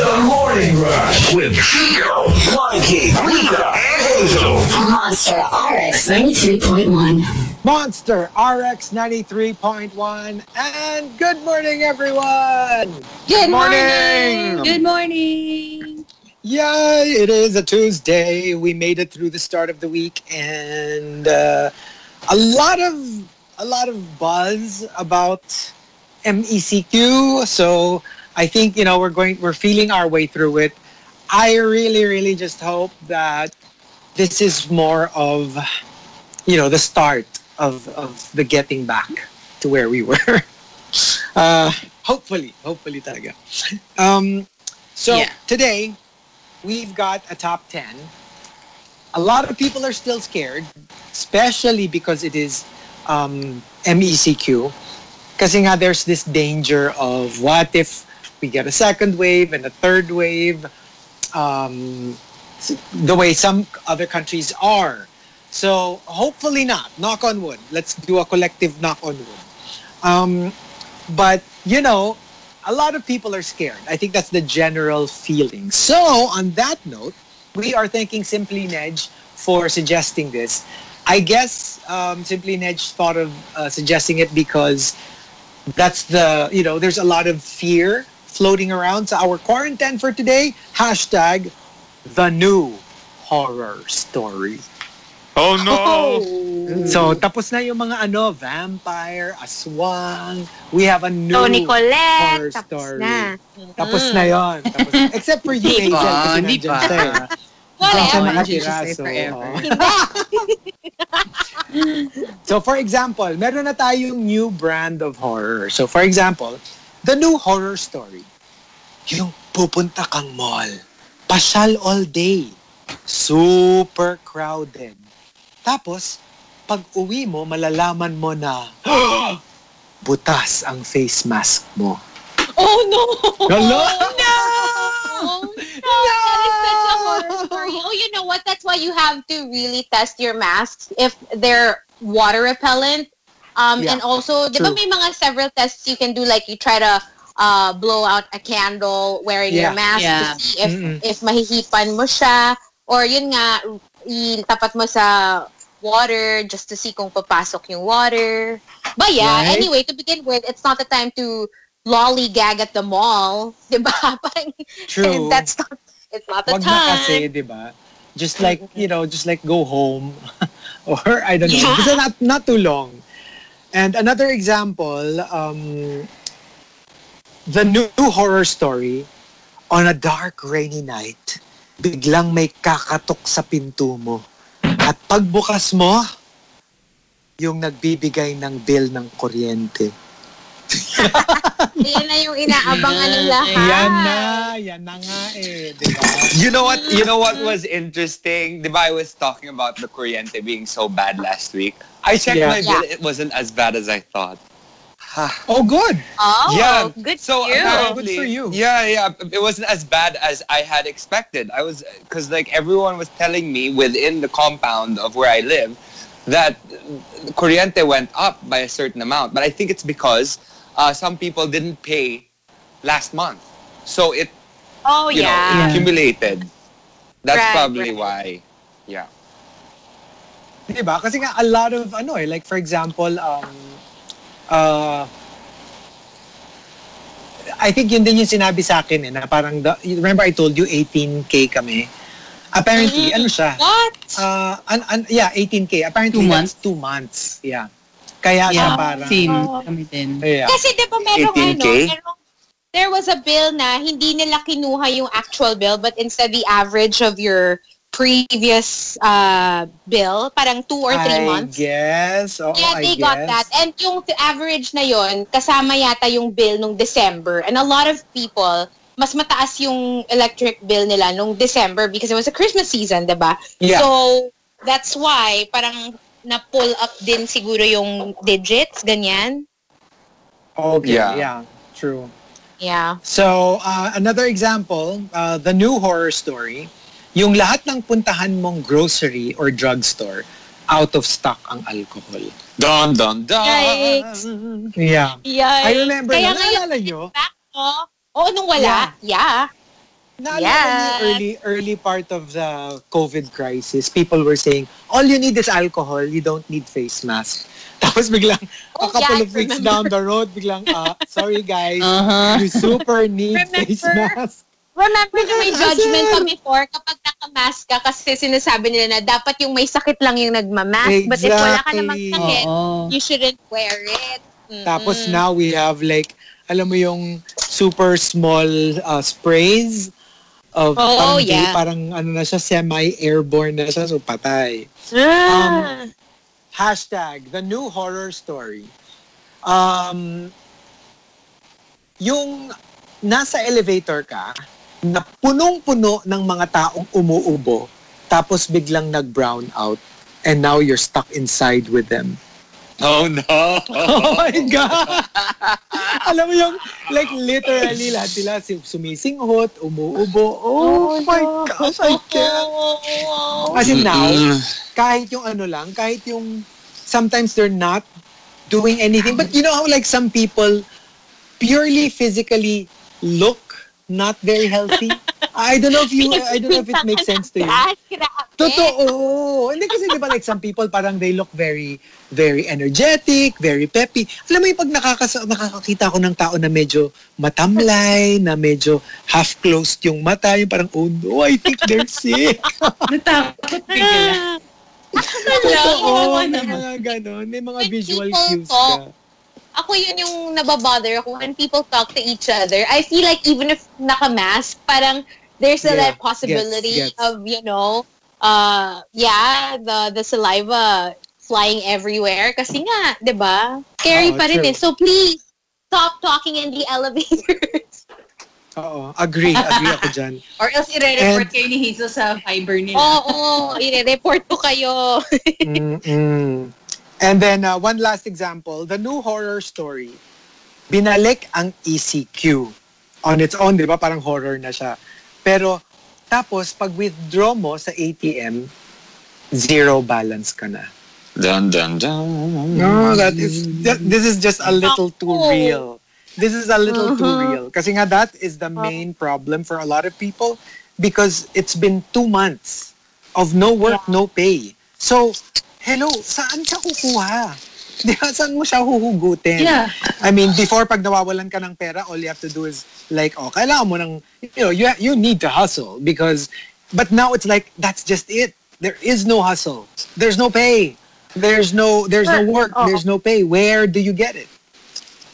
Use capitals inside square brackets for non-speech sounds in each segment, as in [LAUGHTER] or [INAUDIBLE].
The Morning Rush with Chico, Mikey, Rita, and Hazel. Monster RX 93.1. Monster RX 93.1 and good morning everyone! Good morning. morning. Good morning. Yeah, it is a Tuesday. We made it through the start of the week and uh, a lot of a lot of buzz about MECQ. So I think you know we're going we're feeling our way through it. I really really just hope that this is more of you know the start of of the getting back to where we were. [LAUGHS] uh, hopefully, hopefully talaga. Um, so Yeah. today we've got a top 10. A lot of people are still scared, especially because it is um, MECQ. Kasi nga there's this danger of what if we get a second wave and a third wave, um, the way some other countries are. So hopefully not. Knock on wood. Let's do a collective knock on wood. Um, but you know, a lot of people are scared. I think that's the general feeling. So on that note, we are thanking Simply Nedge for suggesting this. I guess um, Simply Nedge thought of uh, suggesting it because that's the you know there's a lot of fear floating around. So our quarantine for today hashtag the new horror story. Oh no! So tapos na yung mga ano vampire, aswang. We have a new Tony Colette. horror Tapos story. na. Tapos na yon. Tapos, except for you, pa, kasi hindi pa. siya Whatever. nakatira, Jesus, so, forever. oh. [LAUGHS] So for example, meron na tayong new brand of horror. So for example, the new horror story, yung pupunta kang mall, pasyal all day, super crowded. Tapos, pag uwi mo, malalaman mo na [GASPS] butas ang face mask mo. Oh no! Hello? No! Oh, no! That is such a horror story. Oh, you know what? That's why you have to really test your masks if they're water repellent. Um, Yeah, and also, di ba may mga several tests you can do like you try to uh, blow out a candle wearing Yeah. your mask Yeah. to see if Mm-mm. if mahihipan mo siya or yun nga itapat mo sa water just to see kung papasok yung water. But yeah, Right. anyway, to begin with, it's not the time to lollygag at the mall, 'di ba? [LAUGHS] Parang True. [LAUGHS] that's not it's not the Wag na kasi, time. di ba? Just like, you know, just like go home. [LAUGHS] or, I don't know. Yeah. Not, not too long. And another example, um, the new horror story, on a dark, rainy night, biglang may kakatok sa pinto mo. At pagbukas mo, yung nagbibigay ng bill ng kuryente. [LAUGHS] Yan na yung inaabangan ng lahat. Yan na, yan na nga eh, di ba? You know what? You know what was interesting? Diba I was talking about the Corriente being so bad last week. I checked Yeah. my bill. Yeah. It wasn't as bad as I thought. Oh, good. Oh, yeah. good so for you. apparently, Good for you. Yeah, yeah. It wasn't as bad as I had expected. I was because like everyone was telling me within the compound of where I live that Corriente went up by a certain amount, but I think it's because uh, some people didn't pay last month, so it Oh, you yeah. know accumulated. That's Right, probably right. why. Yeah. Diba? Kasi nga a lot of ano eh, like for example, um, uh, I think yun din yung sinabi sa akin eh, na parang, the, remember I told you 18K kami? Apparently, Mm. ano siya? What? Uh, an, an, yeah, 18K. Apparently, Two that's two months. Yeah. Kaya Yeah, parang, same Oh. kami din. yeah. Kasi di ba merong 18K? ano, merong, there was a bill na hindi nila kinuha yung actual bill but instead the average of your previous uh, bill, parang two or three I months. guess. Oo, yeah, I they guess. got that. And yung t- average na yon kasama yata yung bill nung December. And a lot of people, mas mataas yung electric bill nila nung December because it was a Christmas season, 'di ba? Yeah. So, that's why parang na-pull up din siguro yung digits, ganyan. Okay, Yeah. yeah. True. Yeah. So, uh, another example, uh, the new horror story, yung lahat ng puntahan mong grocery or drugstore, out of stock ang alcohol. Dun dun dun. Yikes. Yeah. Yeah. I remember Kaya na, ngayon, naalala nyo? back ko, oo, nung wala, yeah. Naalala Yes. niyo early, early part of the COVID crisis, people were saying, all you need is alcohol, you don't need face mask. [LAUGHS] Tapos biglang, a Oh, couple yeah, of weeks down the road, biglang, ah, sorry guys, Uh-huh. you super need face Remember? mask. Remember na may judgment pa before kapag nakamask ka kasi sinasabi nila na dapat yung may sakit lang yung nagmamask. But if wala ka namang Exactly. sakit, Oo. you shouldn't wear it. Mm-mm. Tapos now we have like, alam mo yung super small uh, sprays of Oo, parang, Oh, yeah. parang ano na siya, semi-airborne na siya, so patay. Ah. Hashtag, the new horror story. Um, yung nasa elevator ka, na punong-puno ng mga taong umuubo, tapos biglang nag-brown out, and now you're stuck inside with them. Oh no! [LAUGHS] Oh my God! Alam mo yung, like, literally, lahat sila si- sumisinghot, umuubo. Oh, my gosh, I can't. As in now, kahit yung ano lang, kahit yung, sometimes they're not doing anything. But you know how, like, some people purely physically look not very healthy? I don't know if you, I don't know if it makes sense to you. Ah. Totoo. Hindi kasi di ba like some people parang they look very very energetic, very peppy. Alam mo yung pag nakakas nakakakita ko ng tao na medyo matamlay, na medyo half-closed yung mata, yung parang, oh no, I think they're sick. [LAUGHS] Natakot bigla. Totoo. Oo May mga ganon. May mga When visual cues talk, ka. Ako yun yung nababother ako when people talk to each other. I feel like even if naka-mask, parang there's Yeah, like, possibility gets, gets. of, you know, uh, yeah, the the saliva flying everywhere. Kasi nga, di ba? Scary Oo, pa rin eh. So please, stop talking in the [LAUGHS] elevators. Oo. Agree. Agree ako dyan. [LAUGHS] Or else i-report kayo ni Hazel sa fiber nila. Oo, i-report ko kayo. [LAUGHS] Mm-mm. And then, uh, one last example, the new horror story. Binalik ang ECQ. On its own, di ba? Parang horror na siya. Pero, tapos, pag withdraw mo sa ATM, zero balance ka na. Dun dun dun. No, that is, that- this is just a little too real. This is a little too Uh-huh. real. Kasi nga, that is the main problem for a lot of people because it's been two months of no work, no pay. So, hello, saan ka kukuha? [LAUGHS] Di ba, saan mo siya huhugutin? Yeah. I mean, before pag nawawalan ka ng pera, all you have to do is like, oh, kailangan mo ng, you know, you, you need to hustle because, but now it's like, that's just it. There is no hustle. There's no pay. There's no, there's no work. Oo. There's no pay. Where do you get it?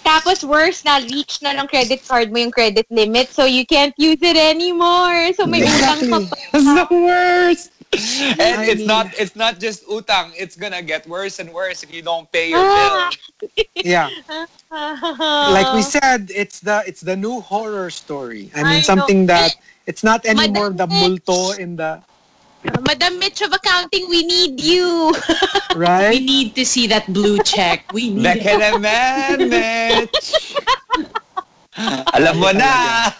Tapos worse na, reach na ng credit card mo yung credit limit so you can't use it anymore. So may utang ka pa. [LAUGHS] That's the worst. [LAUGHS] And I it's mean- not it's not just utang. It's gonna get worse and worse if you don't pay your Ah. bill. Yeah. [LAUGHS] Like we said, it's the it's the new horror story. I mean, I something know. that it's not anymore the Madami. multo in the Madam Mitch of Accounting, we need you. [LAUGHS] Right? We need to see that blue check. We need Beke naman, Mitch. Alam mo na.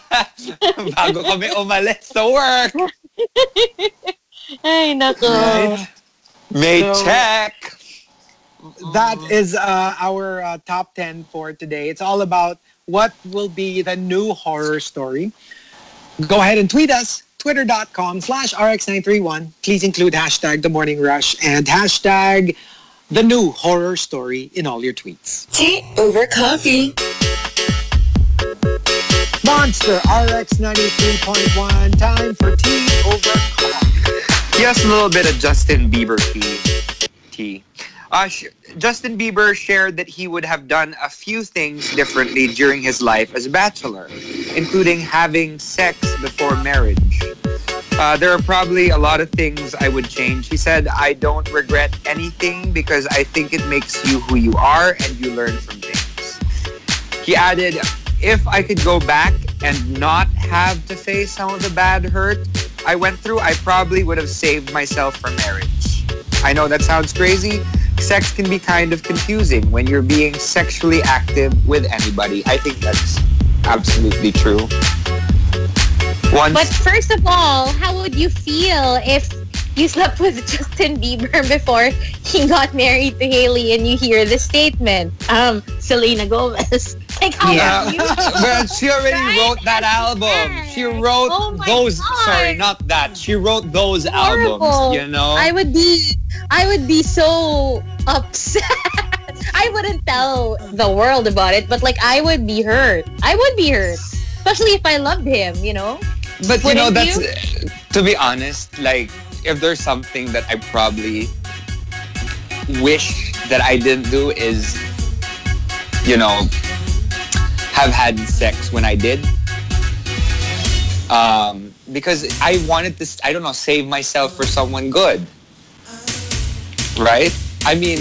Bago kami umalis sa work. Ay, nako. Right. May So- check. that is uh, our uh, top 10 for today. It's all about what will be the new horror story. Go ahead and tweet us, twitter.com slash rx931. Please include hashtag the morning rush and hashtag the new horror story in all your tweets. Tea over coffee. Monster RX 93.1. Time for tea over coffee. Yes, a little bit of Justin Bieber tea. tea. Uh, Justin Bieber shared that he would have done a few things differently during his life as a bachelor, including having sex before marriage. Uh, there are probably a lot of things I would change. He said, I don't regret anything because I think it makes you who you are and you learn from things. He added, if I could go back and not have to face some of the bad hurt I went through, I probably would have saved myself from marriage. I know that sounds crazy. Sex can be kind of confusing when you're being sexually active with anybody. I think that's absolutely true. Once But first of all, how would you feel if [LAUGHS] you slept with Justin Bieber before he got married to Haley and you hear the statement? Um, Selena Gomez. [LAUGHS] Like, how Yeah. you? [LAUGHS] Well, she already Right? wrote that album. She wrote Oh those. God. Sorry, not that. She wrote those Horrible. albums. You know. I would be, I would be so upset. I wouldn't tell the world about it, but like I would be hurt. I would be hurt, especially if I loved him. You know. But you know, Wouldn't that's to be honest. Like, if there's something that I probably wish that I didn't do is, you know, have had sex when I did. Um, because I wanted to, I don't know, save myself for someone good. Right? I mean,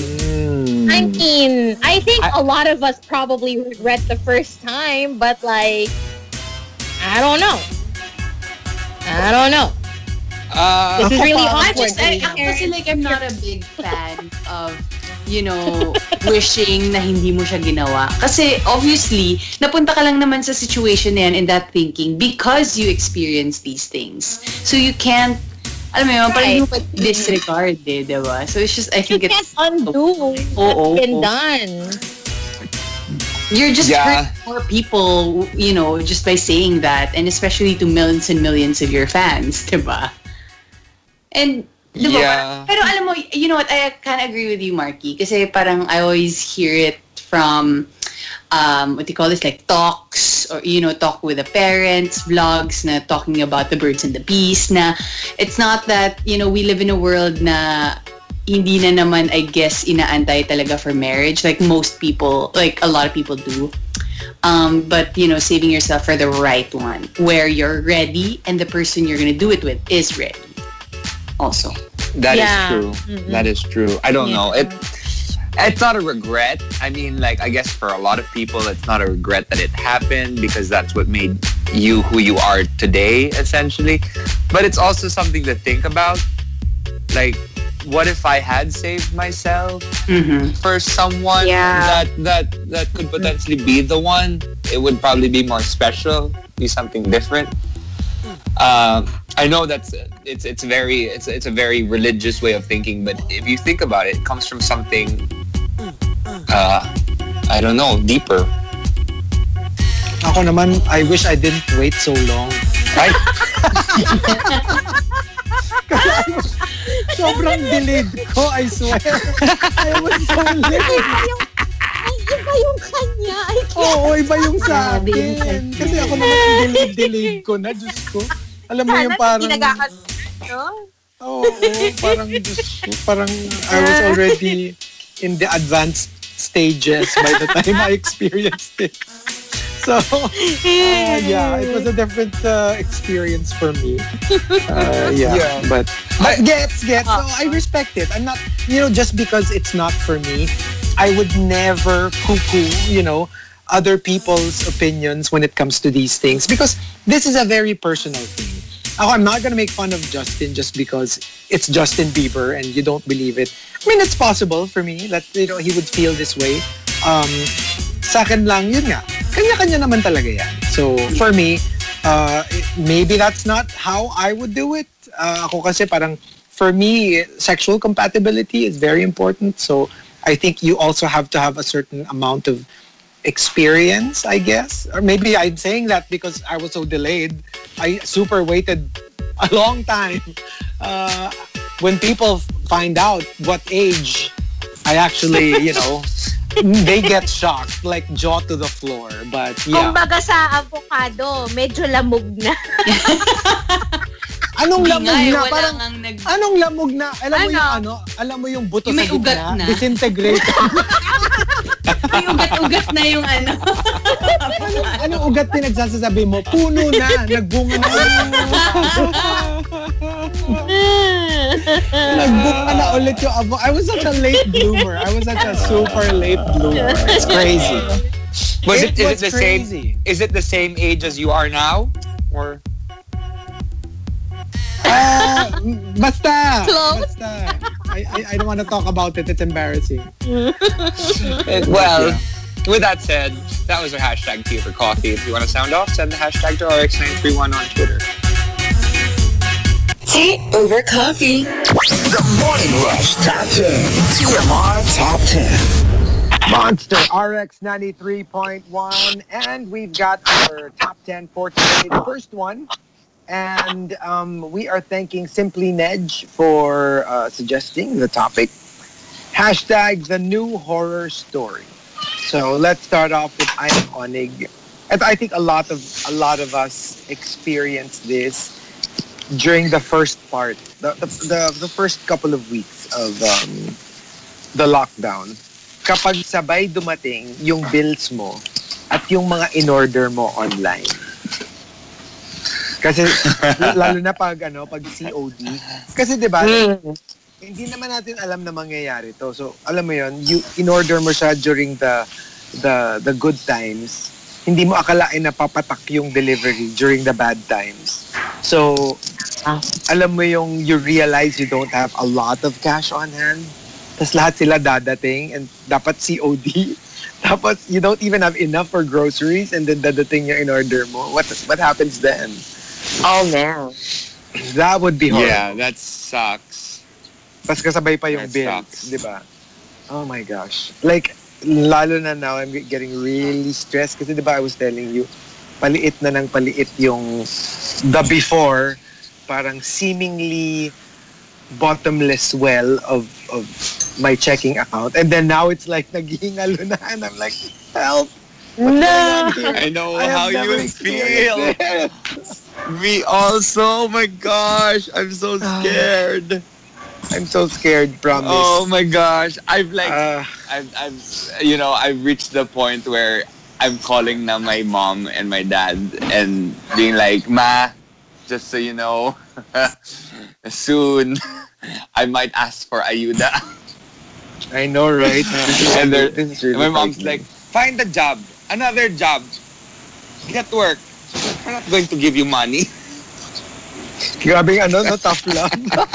I mean, I think I- a lot of us probably regret the first time, but like, I don't know. I don't know. Uh, This is really I awkward. just, I, to ako hear. kasi like, I'm not a big fan of, you know, [LAUGHS] wishing na hindi mo siya ginawa. Kasi obviously, napunta ka lang naman sa situation na yan in that thinking because you experience these things. So you can't, alam mo yun, parang Right. you could disregard eh, diba? So it's just, I You think can't it's, undo Oo, what's been oo. done. you're just Yeah. hurting more people, you know, just by saying that. And especially to millions and millions of your fans, diba? And, diba, Yeah. Pero alam mo, you know what, I kind of agree with you, Marky. Kasi parang I always hear it from, um, what do you call this, like talks, or, you know, talk with the parents, vlogs, na talking about the birds and the bees, na it's not that, you know, we live in a world na hindi na naman, I guess, inaantay talaga for marriage. Like most people, like a lot of people do. Um, but, you know, saving yourself for the right one, where you're ready and the person you're gonna do it with is ready. Also. That is Yeah. true. Mhm. That is true. I don't Yeah. know. It it's not a regret. I mean, like I guess for a lot of people it's not a regret that it happened because that's what made you who you are today essentially. But it's also something to think about. Like what if I had saved myself Mm-hmm. for someone Yeah. that that that could potentially be the one? It would probably be more special, be something different. Um, I know that's it's it's very it's it's a very religious way of thinking, but if you think about it, it comes from something uh, I don't know deeper, Ako naman, I wish I didn't wait so long. right? [LAUGHS] Sobrang delayed ko, I swear. I was so late. Iba yung kanya. Ay, Oo, iba yung sa akin. Kasi ako naman ang delayed-delayed ko na, Diyos ko. Alam mo yung parang... no? Oo, parang, Diyos ko, parang I was already in the advanced stages by the time I experienced it. So, uh, yeah, it was a different uh, experience for me. Uh, yeah, Yeah. but but gets gets. So I respect it. I'm not, you know, just because it's not for me, I would never cuckoo, you know, other people's opinions when it comes to these things because this is a very personal thing. I'm not gonna make fun of Justin just because it's Justin Bieber and you don't believe it. I mean, it's possible for me that you know he would feel this way. Um, sa akin lang, yun nga, kanya-kanya naman talaga yan. So, for me, uh, maybe that's not how I would do it. Uh, ako kasi parang, for me, sexual compatibility is very important. So, I think you also have to have a certain amount of experience, I guess. Or maybe I'm saying that because I was so delayed. I super waited a long time. Uh, when people find out what age I actually, you know, they get [LAUGHS] shocked, like jaw to the floor. But yeah. Kumbaga sa avocado, medyo lamog na. [LAUGHS] Anong lamog eh, na? Parang, nag... anong lamog na? Alam mo Ano? yung ano? Alam mo yung buto Yung sa may ugat gitna? na. Disintegrated. [LAUGHS] May ugat-ugat na yung ano. anong, anong ugat pinagsasasabi mo? Puno na. Nagbunga na. Nagbunga na ulit yung avo. I was such a late bloomer. I was such a super late bloomer. It's crazy. Was It it, is was it the crazy. same? Is it the same age as you are now, or Ah, basta. Close. Basta. I, I, I don't want to talk about it. It's embarrassing. [LAUGHS] well? With that said, that was our hashtag tea for coffee. If you want to sound off, send the hashtag to RX931 on Twitter. Tea over coffee. The Morning Rush Top 10. TMR Top 10. Monster RX 93.1. And we've got our top 10 for today. The first one. And um, we are thanking Simply Nedge for uh, suggesting the topic. Hashtag the new horror story. So let's start off with I'm Onig. And I think a lot of a lot of us experienced this during the first part, the, the, the, the first couple of weeks of um, the lockdown. Kapag sabay dumating yung bills mo at yung mga in-order mo online. Kasi [LAUGHS] lalo na pag ano, pag COD. Kasi 'di ba? Hindi naman natin alam na mangyayari to. So, alam mo 'yon, you in-order mo siya during the the the good times. Hindi mo akalain na papatak yung delivery during the bad times. So, alam mo yung you realize you don't have a lot of cash on hand. Tapos lahat sila dadating and dapat COD. Tapos [LAUGHS] you don't even have enough for groceries and then dadating yung in-order mo. What what happens then? Oh man. That would be horrible. Yeah, that sucks. Tapos kasabay pa yung That bills, di ba? Oh my gosh. Like, lalo na now, I'm getting really stressed kasi di ba I was telling you, paliit na ng paliit yung the before, parang seemingly bottomless well of of my checking account. And then now it's like naghihingalo na and I'm like, help! No. I know I how you feel. Me also. Oh my gosh, I'm so [SIGHS] scared. I'm so scared, promise. Oh my gosh, I've like, Ah. I've, I've, you know, I've reached the point where I'm calling now my mom and my dad and being like, Ma, just so you know, [LAUGHS] soon [LAUGHS] I might ask for ayuda. I know, right? [LAUGHS] And really And my mom's like, find a job, another job, get work. We're not going to give you money. Grabe ano, no? Tough love. [LAUGHS]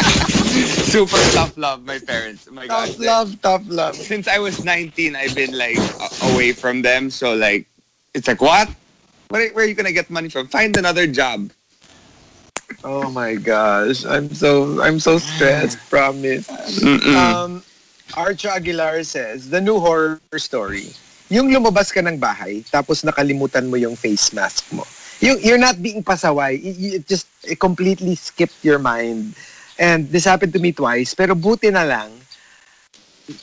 Super tough love, my parents. Oh my tough love, tough love. Since I was 19, I've been like away from them. So like, it's like, what? Where, where are you going to get money from? Find another job. Oh my gosh. I'm so I'm so stressed, [SIGHS] promise. Um Archo Aguilar says, the new horror story. Yung lumabas ka ng bahay, tapos nakalimutan mo yung face mask mo. Yung, you're not being pasaway. It, it just it completely skipped your mind. And this happened to me twice. Pero buti na lang,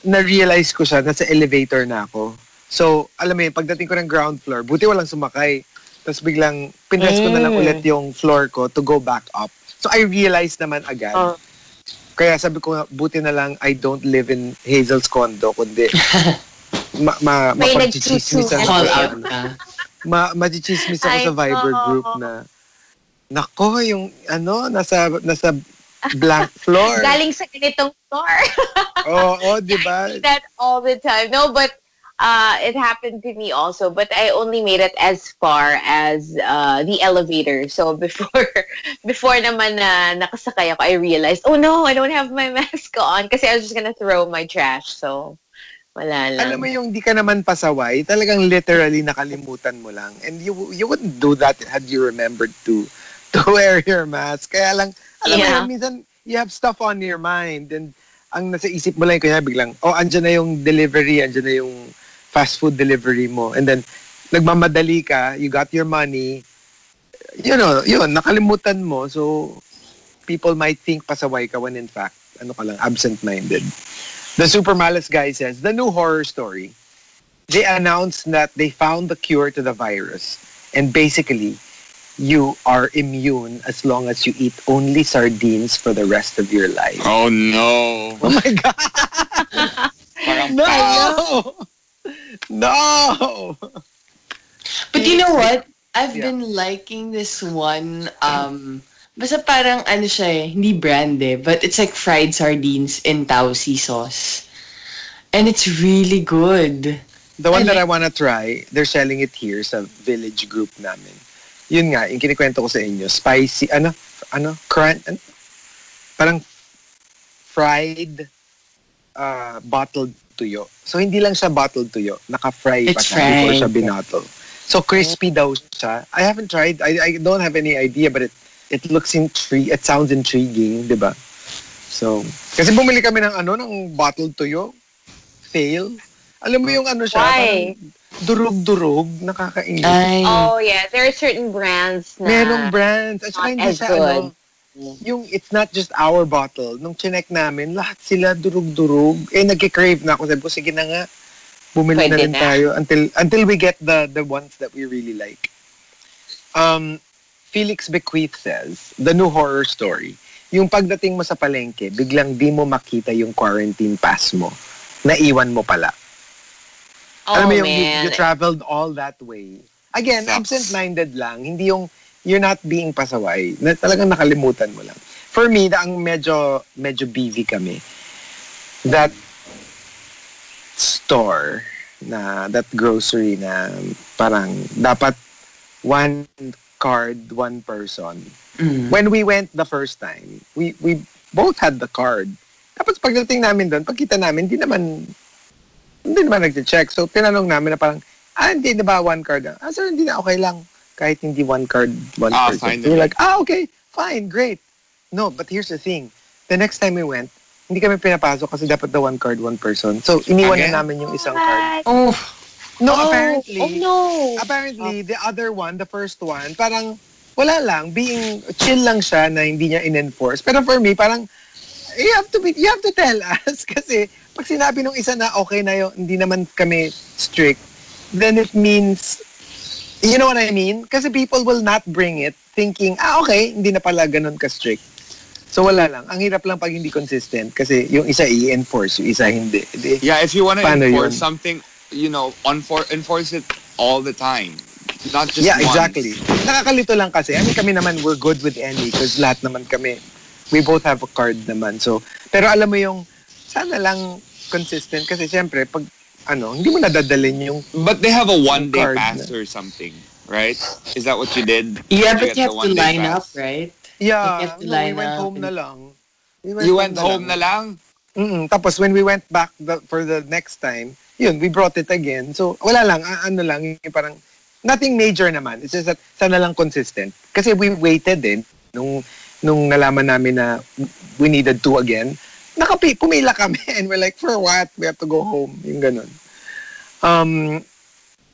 na-realize ko siya, nasa elevator na ako. So, alam mo yun, pagdating ko ng ground floor, buti walang sumakay. Tapos biglang, pinress ko na lang Mm. ulit yung floor ko to go back up. So, I realized naman agad. Oh. Kaya sabi ko, buti na lang I don't live in Hazel's condo, kundi [LAUGHS] ma, ma, May ko. Call out ka. Ma, machichismis ako I sa Viber know. group na, nako, yung ano, nasa, nasa blank floor. [LAUGHS] Galing sa ganitong store. [LAUGHS] Oo, oh, di ba? That all the time. No, but uh, it happened to me also. But I only made it as far as uh, the elevator. So [LAUGHS] before before naman na nakasakay ako, I realized, oh no, I don't have my mask on kasi I was just gonna throw my trash. So wala lang. Alam mo yung di ka naman pasaway, talagang literally nakalimutan mo lang. And you you wouldn't do that had you remembered to [LAUGHS] to wear your mask. Kaya lang, alam mo Yeah. yun, minsan you have stuff on your mind and ang nasa isip mo lang, kanya biglang, oh, andyan na yung delivery, andyan na yung fast food delivery mo. And then, nagmamadali ka, you got your money, you know, yun, nakalimutan mo. So, people might think pasaway ka when in fact, ano ka lang, absent-minded. The Super Malice guy says, the new horror story. They announced that they found the cure to the virus. And basically, you are immune as long as you eat only sardines for the rest of your life. Oh no. Oh my God! Parang No! No! But you know what? I've Yeah. been liking this one. Um, basta parang ano siya eh, hindi brand eh, but it's like fried sardines in Tausi sauce. And it's really good. The one I that I like- wanna try, they're selling it here sa village group namin. Yun nga, yung kinikwento ko sa inyo, spicy, ano, ano, crunch, ano? parang fried uh, bottled tuyo. So, hindi lang siya bottled tuyo, naka-fry pa siya before siya binottle. So, crispy daw siya. I haven't tried, I, I don't have any idea, but it it looks intriguing, it sounds intriguing, di ba? So, kasi bumili kami ng ano, ng bottled tuyo, fail. Alam mo yung ano siya, Why? parang durug-durug, nakakainis. Ay. Oh, yeah. There are certain brands na Merong brands. At saka hindi siya, good. ano, yung it's not just our bottle. Nung chinek namin, lahat sila durug-durug. Eh, nagki-crave na ako. Sabi ko, sige na nga. Bumili na Pwede rin na. tayo until until we get the the ones that we really like. Um, Felix Bequeath says, the new horror story, yung pagdating mo sa palengke, biglang di mo makita yung quarantine pass mo. Naiwan mo pala. Oh, Alam mo yung you, man. you traveled all that way. Again, absent-minded lang. Hindi yung you're not being pasaway. Na, talagang nakalimutan mo lang. For me, na ang medyo medyo busy kami. That store na that grocery na parang dapat one card, one person. Mm. When we went the first time, we we both had the card. Tapos pagdating namin doon, pagkita namin, hindi naman hindi naman nag-check. So, tinanong namin na parang, ah, hindi na ba one card? Ah, sir, hindi na, okay lang. Kahit hindi one card, one Ah, person. fine So, like, ah, okay, fine, great. No, but here's the thing. The next time we went, hindi kami pinapasok kasi dapat the one card, one person. So, iniwan Again? na namin yung isang card. Oh, No, oh, apparently, Oh, no. apparently, the other one, the first one, parang wala lang, being chill lang siya na hindi niya in-enforce. Pero for me, parang you have to be, you have to tell [LAUGHS] us kasi pag sinabi nung isa na okay na yun, hindi naman kami strict, then it means, you know what I mean? Kasi people will not bring it thinking, ah okay, hindi na pala ganun ka-strict. So wala lang. Ang hirap lang pag hindi consistent kasi yung isa i-enforce, yung isa hindi. Di- Yeah, if you want to enforce yun? something, you know, enfor- enforce it all the time. Not just Yeah, once. exactly. Nakakalito lang kasi. I mean, kami naman, we're good with any because lahat naman kami, we both have a card naman. So, pero alam mo yung, sana lang consistent kasi syempre, pag, ano, hindi mo nadadalin yung, But they have a one day card pass or something, right? Is that what you did? yeah, but you have to one-day line up, pass? right? yeah, You have to no, we went up home and- na lang. We You went home na lang? Mm-mm. Tapos when we went back the, for the next time, yun, we brought it again. So, wala lang, ano lang, parang, nothing major naman. It's just that, sana lang consistent. Kasi we waited din, nung, nung nalaman namin na we needed to again, nakapi, pumila kami, [LAUGHS] and we're like, for what? We have to go home. Yung ganun. Um,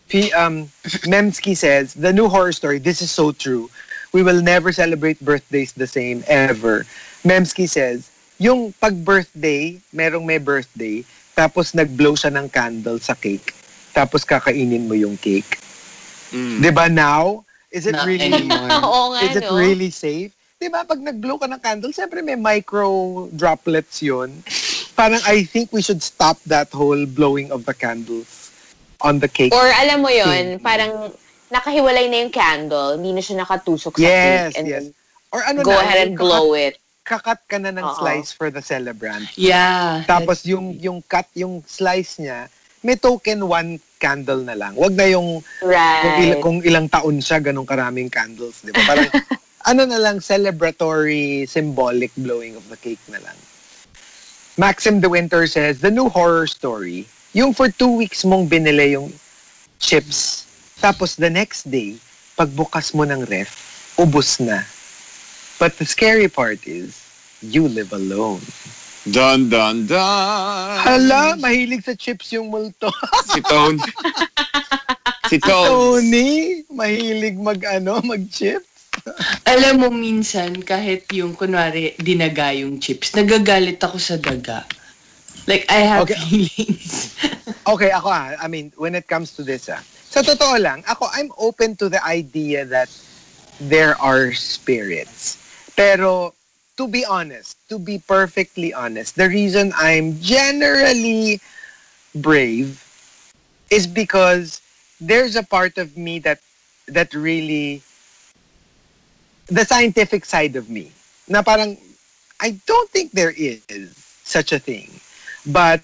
P, um, Memski says, the new horror story, this is so true. We will never celebrate birthdays the same, ever. Memski says, yung pag-birthday, merong may birthday, tapos nag-blow siya ng candle sa cake, tapos kakainin mo yung cake. Mm. Di ba now? Is it Not really, anymore. [LAUGHS] Oo nga, is it no? really safe? Di ba, pag nag-blow ka ng candle, siyempre may micro droplets yun. Parang I think we should stop that whole blowing of the candles on the cake. Or alam mo yon parang nakahiwalay na yung candle, hindi na siya nakatusok sa yes, cake. And yes. Or ano go na, ahead and blow it. Kakat ka na ng Oo. slice for the celebrant. Yeah. Tapos yung yung cut, yung slice niya, may token one candle na lang. Wag na yung kung, Right. il- kung ilang taon siya, ganong karaming candles. Di ba? Parang, [LAUGHS] ano na lang, celebratory, symbolic blowing of the cake na lang. Maxim De Winter says, the new horror story, yung for two weeks mong binili yung chips, tapos the next day, pagbukas mo ng ref, ubus na. But the scary part is, you live alone. Dun, dun, dun. Hala, mahilig sa chips yung multo. [LAUGHS] Si Tone. si Tone. Tony, mahilig mag ano, mag-chips. Alam mo, minsan, kahit yung, kunwari, dinaga yung chips, nagagalit ako sa daga. Like, I have Okay. feelings. [LAUGHS] Okay, ako ah, I mean, when it comes to this ah, sa totoo lang, ako, I'm open to the idea that there are spirits. Pero, to be honest, to be perfectly honest, the reason I'm generally brave is because there's a part of me that that really the scientific side of me. Na parang I don't think there is such a thing. But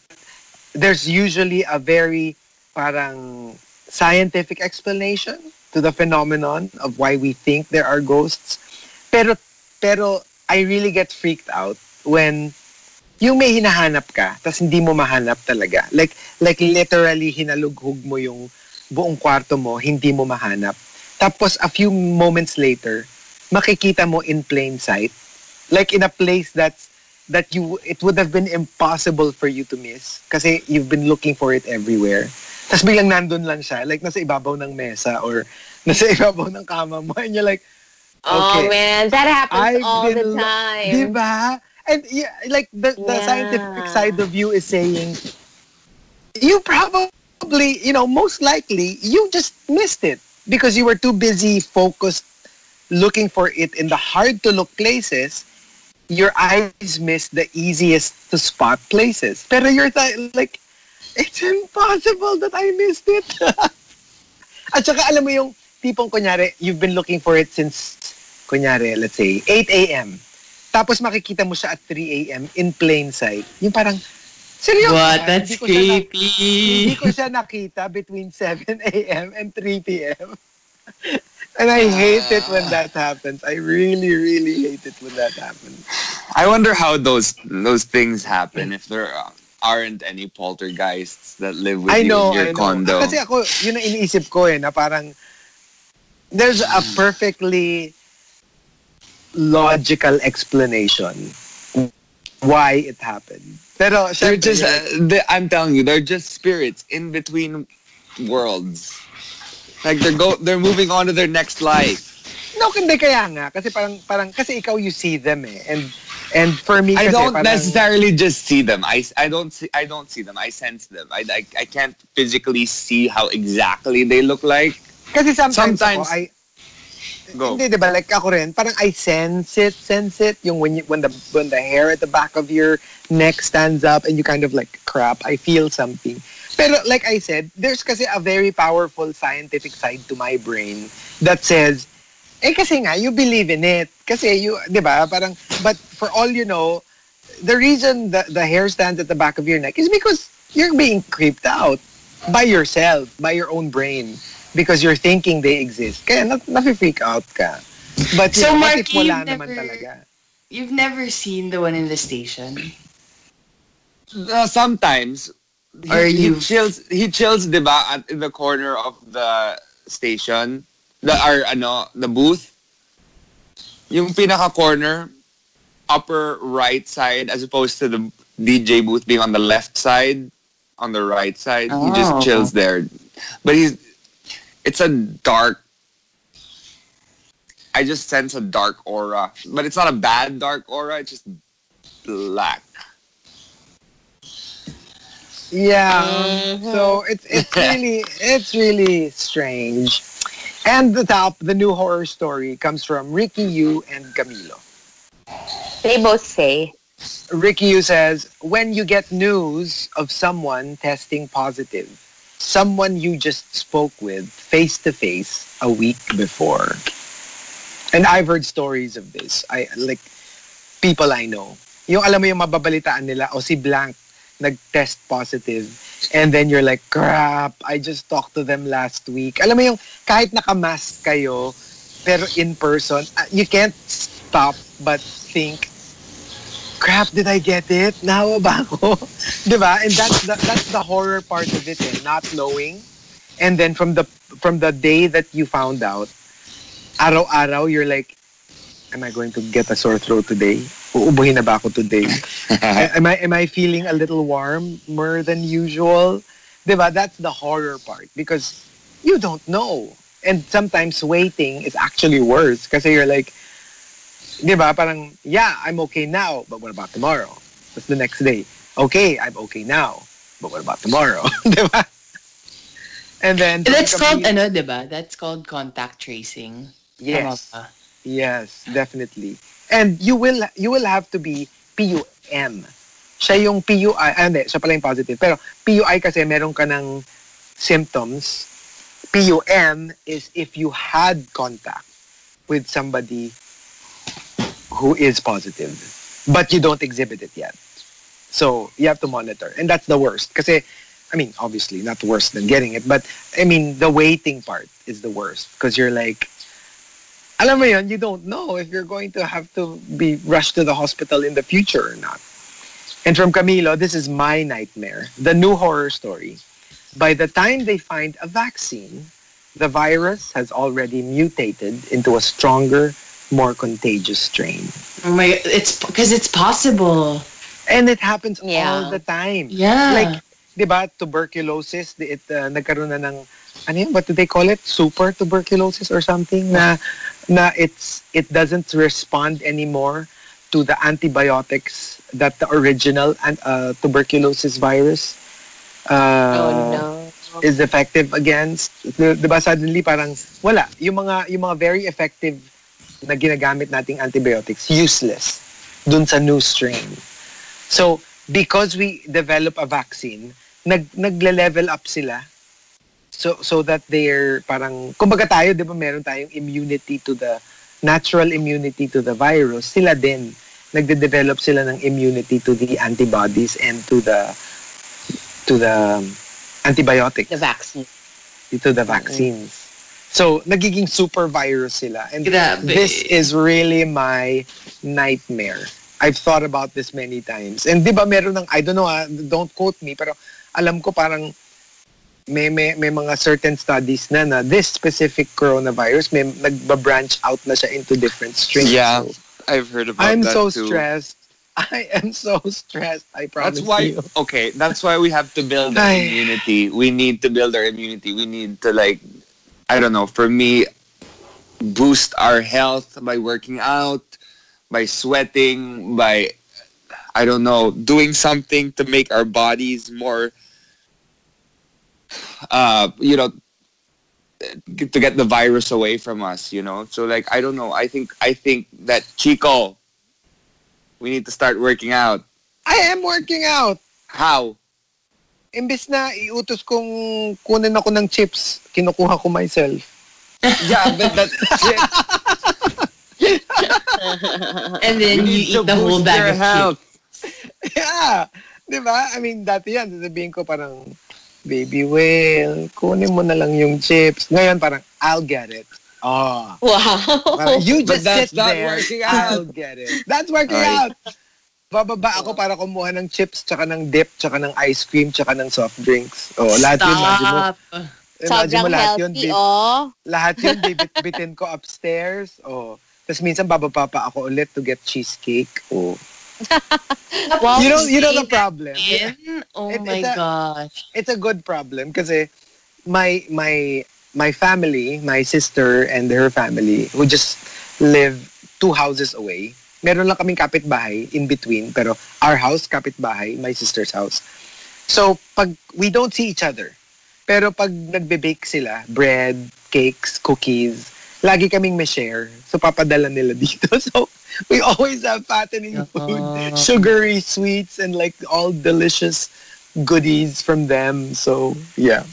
there's usually a very parang scientific explanation to the phenomenon of why we think there are ghosts. Pero pero I really get freaked out when yung may hinahanap ka tas hindi mo mahanap talaga. Like like literally hinalughog mo yung buong kwarto mo hindi mo mahanap. Tapos a few moments later makikita mo in plain sight. Like in a place that's that you it would have been impossible for you to miss kasi you've been looking for it everywhere. Tapos biglang nandun lang siya, like nasa ibabaw ng mesa or nasa [LAUGHS] ibabaw ng kama mo. And you're like, Oh Okay. man, that happens I've all the been lo- time. Diba? And yeah, like the, the Yeah. scientific side of you is saying, you probably, you know, most likely you just missed it because you were too busy focused looking for it in the hard to look places. Your eyes miss the easiest to spot places. Pero you're th- like, it's impossible that I missed it. [LAUGHS] At saka alam mo yung tipong kunyari, you've been looking for it since, kunyari, let's say, 8 a.m. Tapos makikita mo siya at 3 a.m. in plain sight. Yung parang, seryoso What? ba? That's Hindi ko siya na- creepy. hindi ko siya nakita between 7 a.m. and 3 p.m. [LAUGHS] And I hate it when that happens. I really, really hate it when that happens. I wonder how those those things happen if there aren't any poltergeists that live with I you know, in your I know. condo. Kasi ako, yun ang iniisip ko eh, na parang there's a perfectly logical explanation why it happened. Pero They're just, uh, they, I'm telling you, they're just spirits in between worlds. Like they're go, they're moving on to their next life. No, hindi kaya nga. Kasi parang, parang, kasi ikaw you see them eh. And, and for me I don't parang, necessarily just see them. I, I don't see I don't see them. I sense them. I, I, I can't physically see how exactly they look like. Kasi sometimes, Sometimes- ako, I, Go. Hindi, diba? Like ako rin, parang I sense it, sense it. Yung when, you, when, the, when the hair at the back of your neck stands up and you kind of like, crap, I feel something. Pero like I said, there's kasi a very powerful scientific side to my brain that says, eh kasi nga, you believe in it. Kasi you, di ba, parang, but for all you know, the reason the, the hair stands at the back of your neck is because you're being creeped out by yourself, by your own brain. Because you're thinking they exist. Kaya na, nafe-freak out ka. But So, you know, what Marky, if wala you've naman never- talaga? You've never seen the one in the station? Uh, sometimes he, Are he chills he chills diba at in the corner of the station the or ano the booth yung pinaka corner upper right side as opposed to the DJ booth being on the left side on the right side he just Oh. chills there but he's it's a dark I just sense a dark aura but it's not a bad dark aura it's just black Yeah. Mm-hmm. So it's it's really [LAUGHS] it's really strange. And the top, the new horror story comes from Ricky Yu and Camilo. They both say, Ricky Yu says, when you get news of someone testing positive, someone you just spoke with face to face a week before. And I've heard stories of this. I like people I know. Yung alam mo yung mababalitaan nila, o si blank nag-test positive. And then you're like, crap, I just talked to them last week. Alam mo yung kahit nakamask kayo, pero in person, uh, you can't stop but think, crap, did I get it? Nahawa ba ako? [LAUGHS] diba? And that's the, that's the horror part of it, eh, not knowing. And then from the from the day that you found out, araw-araw, you're like, am I going to get a sore throat today? Uubuhin na ba ako today? [LAUGHS] am I am I feeling a little warmer than usual? Diba? That's the horror part because you don't know. And sometimes waiting is actually worse because you're like, diba? Parang, yeah, I'm okay now, but what about tomorrow? That's the next day. Okay, I'm okay now, but what about tomorrow? [LAUGHS] diba? And then That's called, ano, diba? That's called contact tracing. Yes. ba? Yes, definitely. And you will you will have to be PUM. Siya yung PUI, ah, hindi, siya pala yung positive. Pero PUI kasi meron ka ng symptoms. PUM is if you had contact with somebody who is positive, but you don't exhibit it yet. So you have to monitor. And that's the worst. Because I mean, obviously not worse than getting it, but I mean, the waiting part is the worst. Because you're like, alam mo you don't know if you're going to have to be rushed to the hospital in the future or not. And from Camilo, this is my nightmare. The new horror story. By the time they find a vaccine, the virus has already mutated into a stronger, more contagious strain. Oh my, it's because it's possible. And it happens Yeah. all the time. Yeah. Like, di ba, tuberculosis, di- it, uh, nagkaroon na ng, ano yun, what do they call it? Super tuberculosis or something? Na, na it's, it doesn't respond anymore to the antibiotics that the original an- uh, tuberculosis virus uh, Oh no. is effective against. Di di ba suddenly parang wala. Yung mga, yung mga very effective na ginagamit nating antibiotics, useless dun sa new strain. So, because we develop a vaccine, nag nagle-level up sila so so that they're parang kumbaga tayo 'di ba meron tayong immunity to the natural immunity to the virus sila din nagde-develop sila ng immunity to the antibodies and to the to the antibiotics The vaccine. to the vaccines so nagiging super virus sila and Grabe. this is really my nightmare I've thought about this many times. And di ba meron ng, I don't know, ah, don't quote me, pero alam ko parang may, may, may mga certain studies na na this specific coronavirus, may nagba-branch out na siya into different strains. Yeah, So, I've heard about I'm that so too. stressed. [LAUGHS] I am so stressed. I promise That's why you. okay, that's why we have to build our immunity. We need to build our immunity. We need to like I don't know, for me boost our health by working out, by sweating, by I don't know, doing something to make our bodies more uh you know to get the virus away from us, you know. So like I don't know. I think I think that Chico we need to start working out. I am working out. How? Imbes na iutos kong kunin ako ng chips, kinukuha ko myself. Yeah, but that and then you, eat the whole bag of chips. Yeah. Di ba? I mean, dati yan, sasabihin ko parang, baby whale, kunin mo na lang yung chips. Ngayon parang, I'll get it. Oh. Wow. Parang, you But just that's sit not there. working [LAUGHS] out. I'll get it. That's working Alright. out. Bababa ako para kumuha ng chips, tsaka ng dip, tsaka ng ice cream, tsaka ng soft drinks. Oh, lahat yun, imagine mo. Stop. Imagine mo lahat yun, bit- oh. lahat yun, bibit-bitin [LAUGHS] ko upstairs. Oh. Tapos minsan bababa pa ako ulit to get cheesecake. Oh. [LAUGHS] Wow. You know, you know the problem. In? Oh It- my it's a- gosh. it's a good problem kasi my my my family, my sister and her family who just live two houses away. Meron lang kaming kapitbahay in between pero our house kapitbahay, my sister's house. So pag we don't see each other. Pero pag nagbe-bake sila, bread, cakes, cookies, lagi kaming may share. So papadala nila [LAUGHS] dito. So we always have fattening food, sugary sweets and like all delicious goodies from them. So yeah.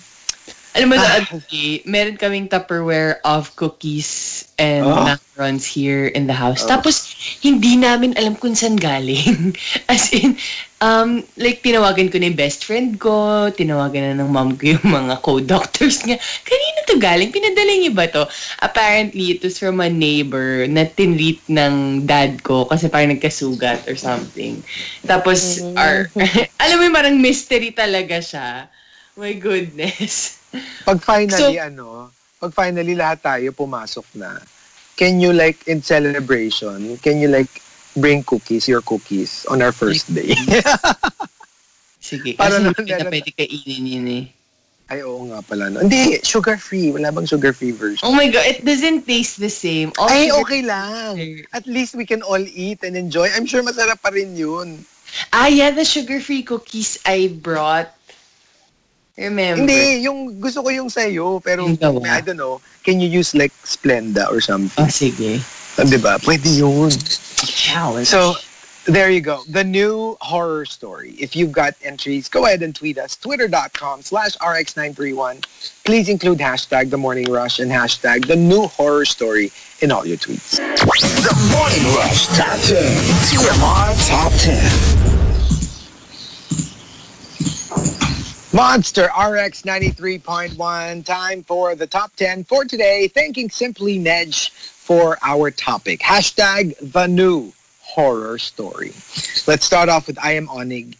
Alam mo, Ah. day, meron kaming Tupperware of cookies and Oh. macarons here in the house. Tapos, hindi namin alam kung saan galing. [LAUGHS] As in, um, like, tinawagan ko na yung best friend ko, tinawagan na ng mom ko yung mga co-doctors niya. Kanina to galing? Pinadala niyo ba to? Apparently, it was from a neighbor na tinreat ng dad ko kasi parang nagkasugat or something. Tapos, our, [LAUGHS] alam mo parang mystery talaga siya. My goodness. Pag finally, So- ano, pag finally lahat tayo pumasok na, can you like, in celebration, can you like, bring cookies, your cookies, on our first day? [LAUGHS] Sige, Para kasi hindi na pwede kainin yun eh. Ay, oo nga pala. No. Hindi, sugar-free. Wala bang sugar-free version? Oh my God, it doesn't taste the same. All Ay, sugar- okay lang. At least we can all eat and enjoy. I'm sure masarap pa rin yun. Ah, yeah, the sugar-free cookies I brought. Remember? Hindi, yung gusto ko yung sa'yo. Pero, Yung gawa. I don't know, can you use like Splenda or something? Oh, sige. Ah, Di ba? Pwede yun. Challenge. So, there you go. The new horror story. If you've got entries, go ahead and tweet us. Twitter.com slash RX931. Please include hashtag The Morning Rush and hashtag The New Horror Story in all your tweets. The Morning Rush Top 10. TMR Top 10. Monster RX 93.1. Time for the top 10 for today. Thanking Simply Nedge for our topic. Hashtag the new horror story. Let's start off with I am Onig.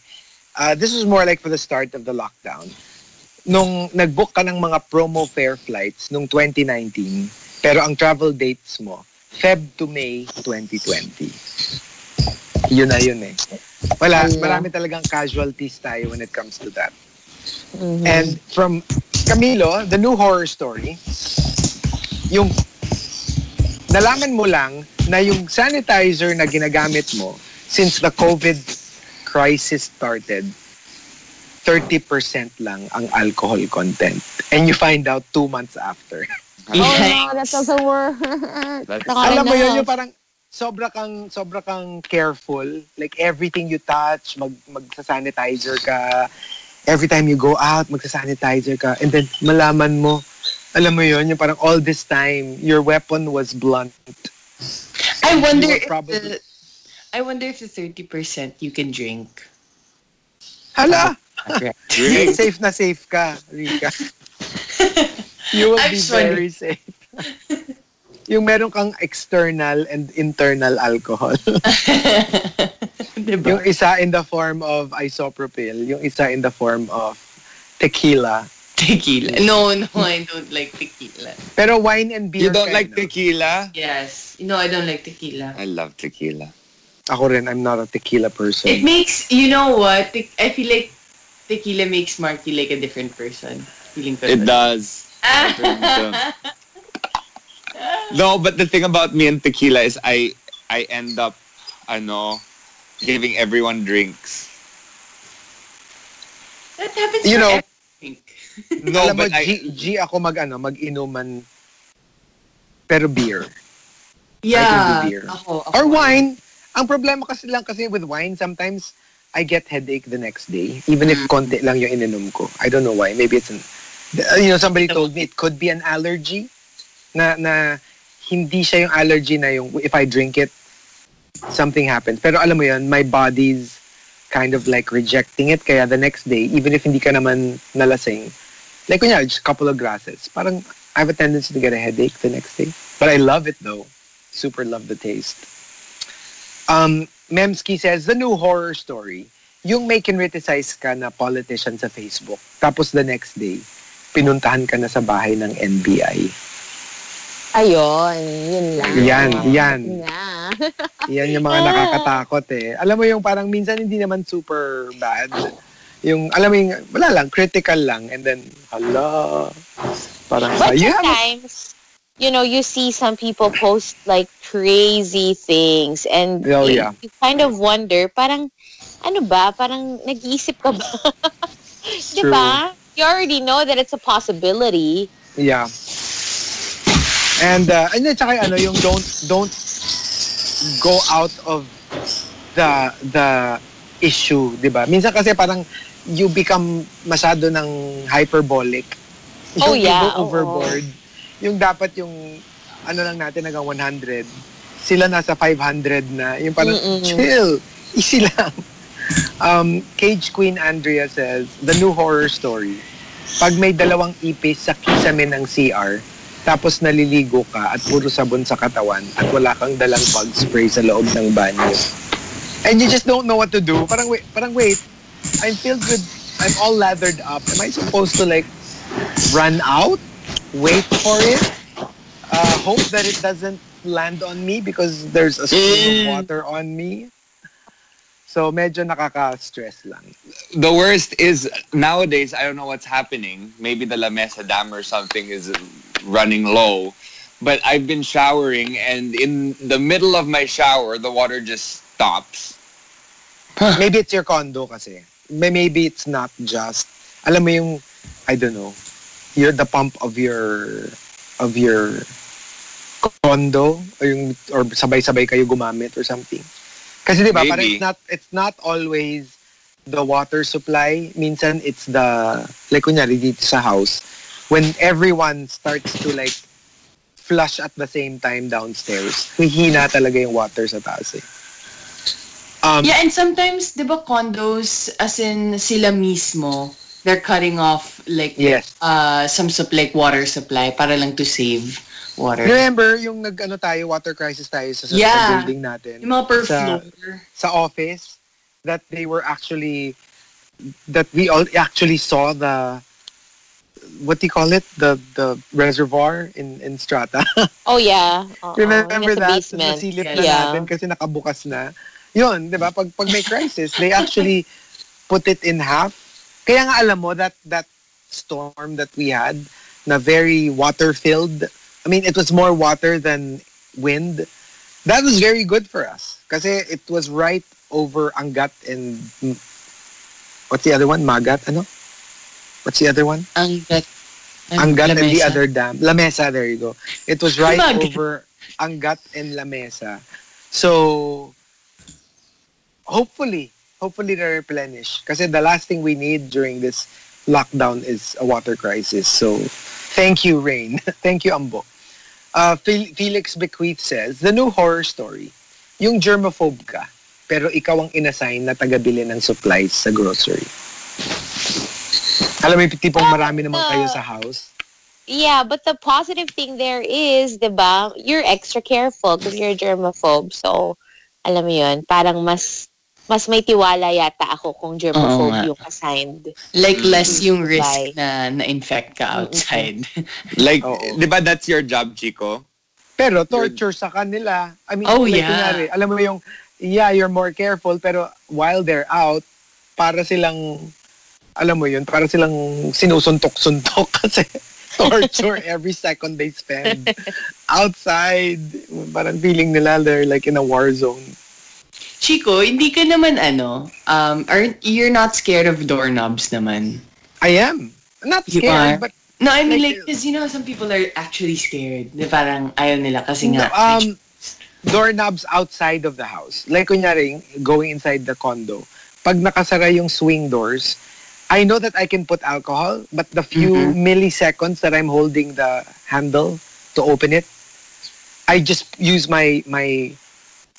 Uh, this was more like for the start of the lockdown. Nung nag-book ka ng mga promo fare flights nung 2019, pero ang travel dates mo, Feb to May 2020. Yun na yun eh. Wala, Ala. marami talagang casualties tayo when it comes to that. Mhm. And from Camilo, the new horror story, yung nalaman mo lang na yung sanitizer na ginagamit mo since the COVID crisis started, 30% lang ang alcohol content. And you find out two months after. [LAUGHS] Oh no, that's also worse. Alam mo yun, yung parang sobra kang sobra kang careful. Like everything you touch, mag magsa-sanitizer ka. Every time you go out, magsa-sanitizer ka. And then malaman mo, alam mo yun, yung parang all this time, your weapon was blunt. I wonder if probably- the, I wonder if the 30% you can drink. Hala! [LAUGHS] Drink. safe na safe ka, Rika. you will I'm be sorry. very safe. yung meron kang external and internal alcohol. [LAUGHS] diba? yung isa in the form of isopropyl, yung isa in the form of tequila. Tequila. No, no, I don't like tequila. Pero wine and beer You don't like no? tequila? Yes. No, I don't like tequila. I love tequila. Ako rin, I'm not a tequila person. It makes, you know what? Te- I feel like tequila makes Marky like a different person. Feeling ko. It does. [LAUGHS] No, but the thing about me and tequila is I I end up ano giving everyone drinks. That happens You know, everything. [LAUGHS] No, Alam mo, but I G, G ako mag, ano, mag-inuman, pero beer. Yeah. beer. Ako, ako. Or wine. Ang problema kasi lang kasi with wine, sometimes I get headache the next day, even if konti lang yung ininom ko. I don't know why. Maybe it's an, you know, somebody told me it could be an allergy na, na hindi siya yung allergy na yung if I drink it, something happens. Pero alam mo yun, my body's kind of like rejecting it. Kaya the next day, even if hindi ka naman nalasing, like kunya, just a couple of glasses, parang I have a tendency to get a headache the next day. But I love it though. Super love the taste. Um, Memski says, the new horror story, yung may kinriticize ka na politician sa Facebook, tapos the next day, pinuntahan ka na sa bahay ng NBI. Ayun, yun lang. Yan, yan. Nga. [LAUGHS] Yan yung mga nakakatakot eh. Alam mo yung parang minsan hindi naman super bad. Yung, alam mo yung, wala lang, critical lang. And then, hala, parang, But you have a- sometimes, you know, you see some people post like crazy things and Oh, you, yeah. you kind of wonder, parang, ano ba? Parang nag-iisip ka ba? [LAUGHS] Di True. ba? You already know that it's a possibility. Yeah. And uh, and then tsaka ano yung don't don't go out of the the issue, 'di ba? Minsan kasi parang you become masyado ng hyperbolic. Oh, Yung yeah, you go overboard. Yung dapat yung ano lang natin hanggang 100. Sila nasa 500 na. Yung parang Mm-mm. chill. Easy lang. Um, Cage Queen Andrea says, the new horror story. Pag may dalawang ipis sa kisame ng CR, tapos naliligo ka at puro sabon sa katawan at wala kang dalang bug spray sa loob ng banyo. And you just don't know what to do. Parang wait, parang wait. I'm filled with, I'm all lathered up. Am I supposed to like run out? Wait for it? Uh, hope that it doesn't land on me because there's a stream of water on me? So medyo nakaka-stress lang. The worst is nowadays I don't know what's happening. Maybe the La Mesa Dam or something is running low. But I've been showering and in the middle of my shower the water just stops. Maybe it's your condo kasi. May- Maybe it's not just. Alam mo yung, I don't know, you're the pump of your, of your condo or yung, or sabay-sabay kayo gumamit or something. Kasi di ba, parang it's not, it's not always the water supply. Minsan it's the, like kunyari dito sa house, when everyone starts to like flush at the same time downstairs, hihina talaga yung water sa taas eh. Um, Yeah, and sometimes, di ba, condos, as in sila mismo, they're cutting off like Yes. uh some sup like water supply para lang to save water. Remember yung nag-ano tayo, water crisis tayo sa, sa Yeah. building natin? Yung mga per Sa- floor. Sa office, that they were actually, that we all actually saw the, what do you call it? The the reservoir in in Strata. [LAUGHS] Oh, yeah. Oo, Remember nasa that? basement. Nasilip na Yeah. natin kasi nakabukas na. yun, di ba? Pag, pag may crisis, they actually put it in half. Kaya nga alam mo, that, that storm that we had, na very water-filled, I mean, it was more water than wind. That was very good for us. because it was right over Angat and, what's the other one? Magat, ano? What's the other one? Angat. Angat and the other dam. La Mesa, there you go. It was right Magat. over Angat and La Mesa. So, hopefully, hopefully they replenish. Because the last thing we need during this lockdown is a water crisis. So, thank you, Rain. [LAUGHS] thank you, Ambo. Uh, Fel- Felix Bequeath says, the new horror story, yung germaphobe ka, pero ikaw ang inassign na tagabili ng supplies sa grocery. Alam mo tipong marami naman kayo sa house. Yeah, but the positive thing there is, di ba, you're extra careful because you're germaphobe. So, alam mo yun, parang mas mas may tiwala yata ako kung Oo germaphobe nga. yung assigned. Like less yung Bye. risk na na-infect ka outside. [LAUGHS] Like, Oo. di ba that's your job, Chico? Pero torture sa kanila. I mean, Oh, like, yeah. kunyari, alam mo yung, yeah, you're more careful, pero while they're out, para silang, alam mo yun, para silang sinusuntok-suntok [LAUGHS] kasi torture every second they spend [LAUGHS] outside. Parang feeling nila they're like in a war zone. Chico, hindi ka naman ano, um, aren't, you're not scared of doorknobs naman. I am. Not You scared, are? but No, I mean Like, like, because you know, some people are actually scared. Na parang ayaw nila kasi nga. um, doorknobs outside of the house. Like, kunyari, going inside the condo. Pag nakasara yung swing doors, I know that I can put alcohol, but the few milliseconds that I'm holding the handle to open it, I just use my my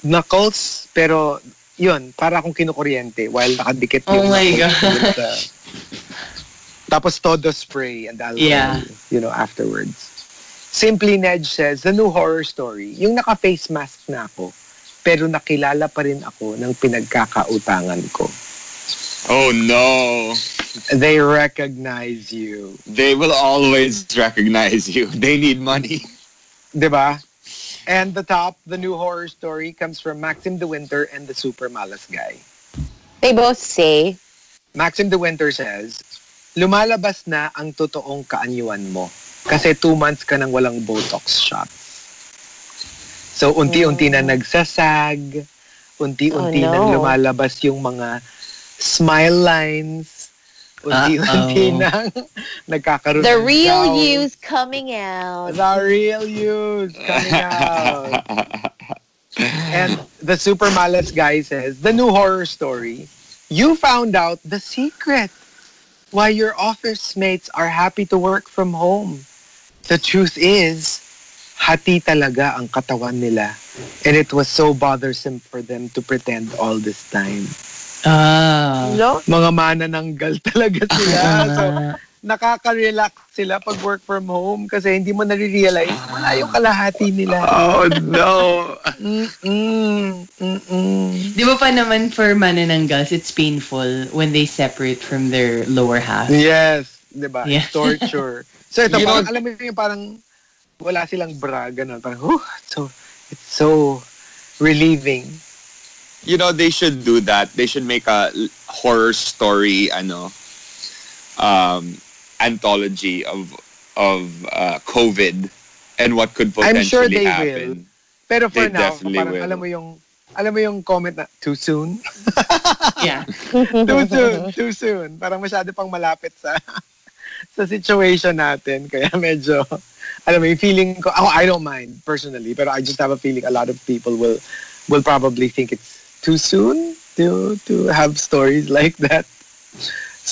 knuckles, pero yun, para akong kinukuryente while nakadikit Oh yung my knuckles God. with the- tapos todo spray and alcohol, Yeah. you know, afterwards. Simply Ned says, the new horror story, yung naka-face mask na ako, pero nakilala pa rin ako ng pinagkakautangan ko. Oh no. They recognize you. They will always recognize you. They need money. Diba? And the top, the new horror story comes from Maxim De Winter and the Super Malas Guy. They both say, Maxim De Winter says, lumalabas na ang totoong kaanyuan mo kasi two months ka nang walang Botox shots. So, unti-unti na nagsasag, unti-unti Oh, na no. lumalabas yung mga smile lines, unti-unti Uh-oh. [LAUGHS] nagkakaroon the real gout. you's coming out. The real you's coming out. [LAUGHS] And the super malas guy says, the new horror story, you found out the secret why your office mates are happy to work from home. The truth is, hati talaga ang katawan nila. And it was so bothersome for them to pretend all this time. Ah. No? Mga manananggal [LAUGHS] talaga sila. so, nakaka-relax sila pag work from home kasi hindi mo nare-realize wala yung kalahati nila. Oh no. [LAUGHS] Mm-mm. Mm-mm. Di ba pa naman for manananggal, it's painful when they separate from their lower half. Yes, 'di ba? Yeah. Torture. [LAUGHS] So ito parang know- alam mo yung parang wala silang bra ganun. Parang whew, so it's so relieving. You know, they should do that. They should make a horror story, ano, um, anthology of of uh, COVID and what could potentially happen. I'm sure they happen. Pero for They now, definitely parang will. alam mo yung alam mo yung comment na too soon? [LAUGHS] Yeah. [LAUGHS] too soon, too soon. Parang masyado pang malapit sa [LAUGHS] sa situation natin. Kaya medyo, alam mo, yung feeling ko, ako, I don't mind personally, pero I just have a feeling a lot of people will will probably think it's too soon to to have stories [LAUGHS] like that.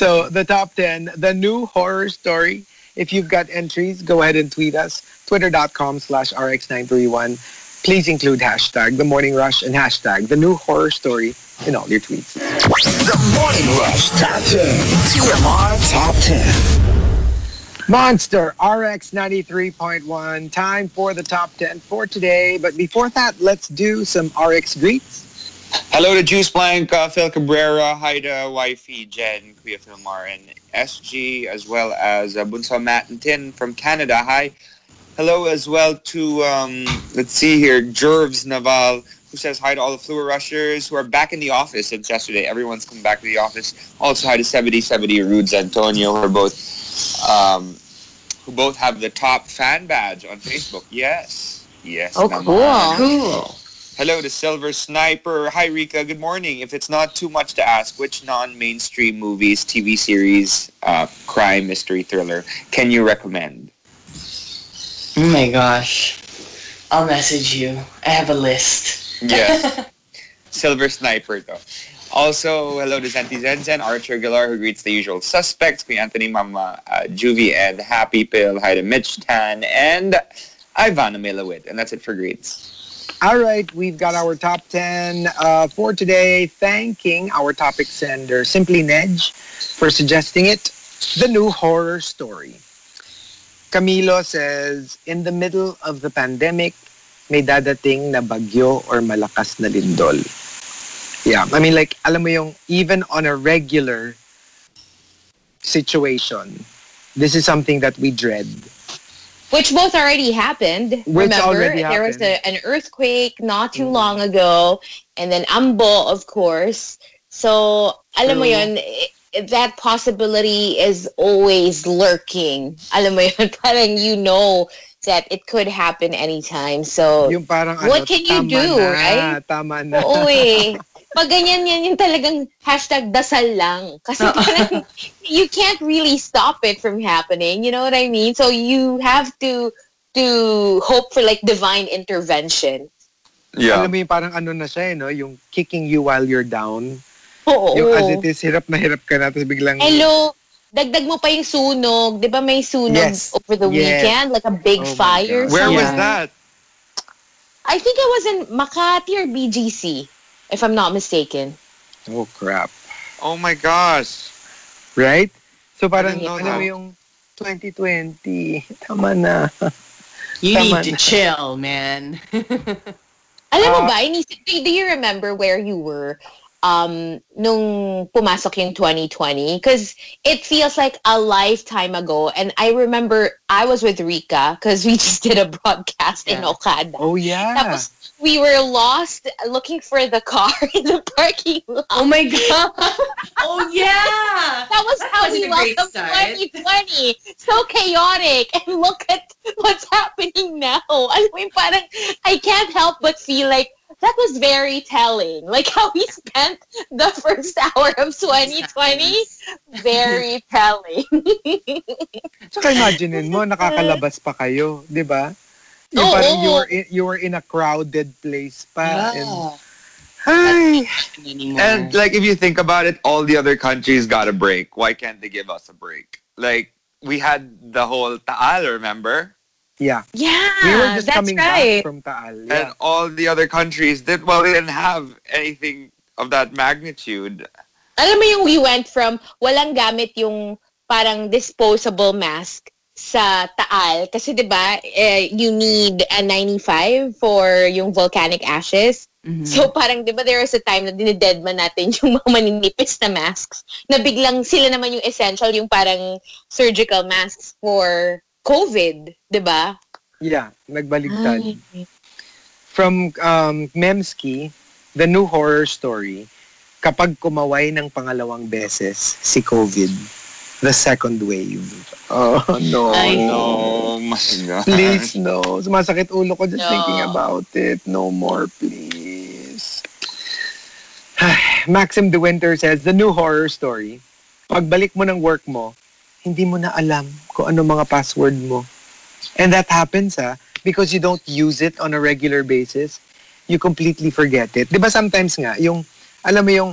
So the top 10, the new horror story. If you've got entries, go ahead and tweet us. Twitter.com slash RX931. Please include hashtag the morning rush and hashtag the new horror story in all your tweets. The Morning Rush Top 10. TMR Top 10. Monster RX 93.1. Time for the top 10 for today. But before that, let's do some RX greets. Hello to Juice Blanca, Phil Cabrera, hi to Wifey, Jen, Kuya Filmar, and SG, as well as uh, Bunso Matt and Tin from Canada. Hi. Hello as well to, um, let's see here, Jervs Naval, who says hi to all the Fluor Rushers who are back in the office since yesterday. Everyone's come back to the office. Also hi to 7070 Rudes Antonio, who are both um, who both have the top fan badge on Facebook. Yes. Yes. Oh, naman. cool. Cool. Hello to Silver Sniper. Hi, Rika. Good morning. If it's not too much to ask, which non-mainstream movies, TV series, uh, crime, mystery, thriller can you recommend? Oh my gosh. I'll message you. I have a list. Yes. [LAUGHS] Silver Sniper, though. Also, hello to Zenti Zenzen, Archer Galar, who greets the usual suspects, Queen Anthony, Mama uh, Juvie, and Happy Pill. Hi to Mitch Tan and Ivana Milowit. And that's it for greets. All right, we've got our top 10 uh, for today. Thanking our topic sender, Simply Nedge, for suggesting it. The new horror story. Camilo says, in the middle of the pandemic, may dadating na bagyo or malakas na lindol. Yeah, I mean like, alam mo yung, even on a regular situation, this is something that we dread. Which both already happened. Which Remember, already there was a, an earthquake not too Mhm. long ago, and then Ambo, of course. So, alam mo yun, that possibility is always lurking. Alam mo yun, [LAUGHS] parang you know that it could happen anytime. So, What ano, can you do, na, right? Tama na. oo eh. [LAUGHS] Pag ganyan yan, yung talagang hashtag dasal lang. Kasi parang you can't really stop it from happening. You know what I mean? So you have to to hope for like divine intervention. Alam mo yung parang ano na siya, eh, no? Yung kicking you while you're down. Oo. Yung as it is, hirap na hirap ka na, tapos biglang... Hello, dagdag mo pa yung sunog. Di ba may sunog Yes. over the Yes. weekend? Like a big Oh fire. Where was somewhere? that? I think it was in Makati or BGC, if I'm not mistaken. Oh, crap. Oh my gosh. Right? So parang, ano mo that. yung 2020, tama na. You Tama need to na. chill, man. [LAUGHS] Alam mo Ah. ba, inisip, do, do you remember where you were um, nung pumasok yung 2020? Because it feels like a lifetime ago. And I remember I was with Rika because we [LAUGHS] just did a broadcast in Yeah. Okada. Oh, yeah. Tapos we were lost looking for the car [LAUGHS] in the parking lot. Oh my god. [LAUGHS] oh yeah. That was how Wasn't we a welcomed 2020. So chaotic. And look at what's happening now. Alam mo yung parang, I can't help but feel like that was very telling. Like how we spent the first hour of 2020. Very [LAUGHS] telling. Saka imaginein mo, nakakalabas pa kayo, di ba? Yung Oo. parang you were, in, you were in a crowded place pa. Yeah. ay, Anymore. And like, if you think about it, all the other countries got a break. Why can't they give us a break? Like, we had the whole Taal, remember? Yeah. Yeah, We were just that's coming right. back from Taal. And Yeah. all the other countries did, well, they didn't have anything of that magnitude. Alam mo yung we went from walang gamit yung parang disposable mask sa Taal kasi 'di ba eh, you need a 95 for yung volcanic ashes. Mhm. So parang 'di ba there was a time na dinededman natin [LAUGHS] yung mga maninipis na masks na biglang sila naman yung essential yung parang surgical masks for COVID, 'di ba? Yeah, nagbaligtad. From um, Memski, the new horror story, kapag kumaway ng pangalawang beses si COVID, the second wave. Oh, no. Ay, Oh my God. Please, no. Sumasakit ulo ko just No. thinking about it. No more, please. [SIGHS] Maxim De Winter says, the new horror story, pagbalik mo ng work mo, hindi mo na alam kung ano mga password mo. And that happens, ha? Because you don't use it on a regular basis. You completely forget it. Di ba sometimes nga, yung, alam mo yung,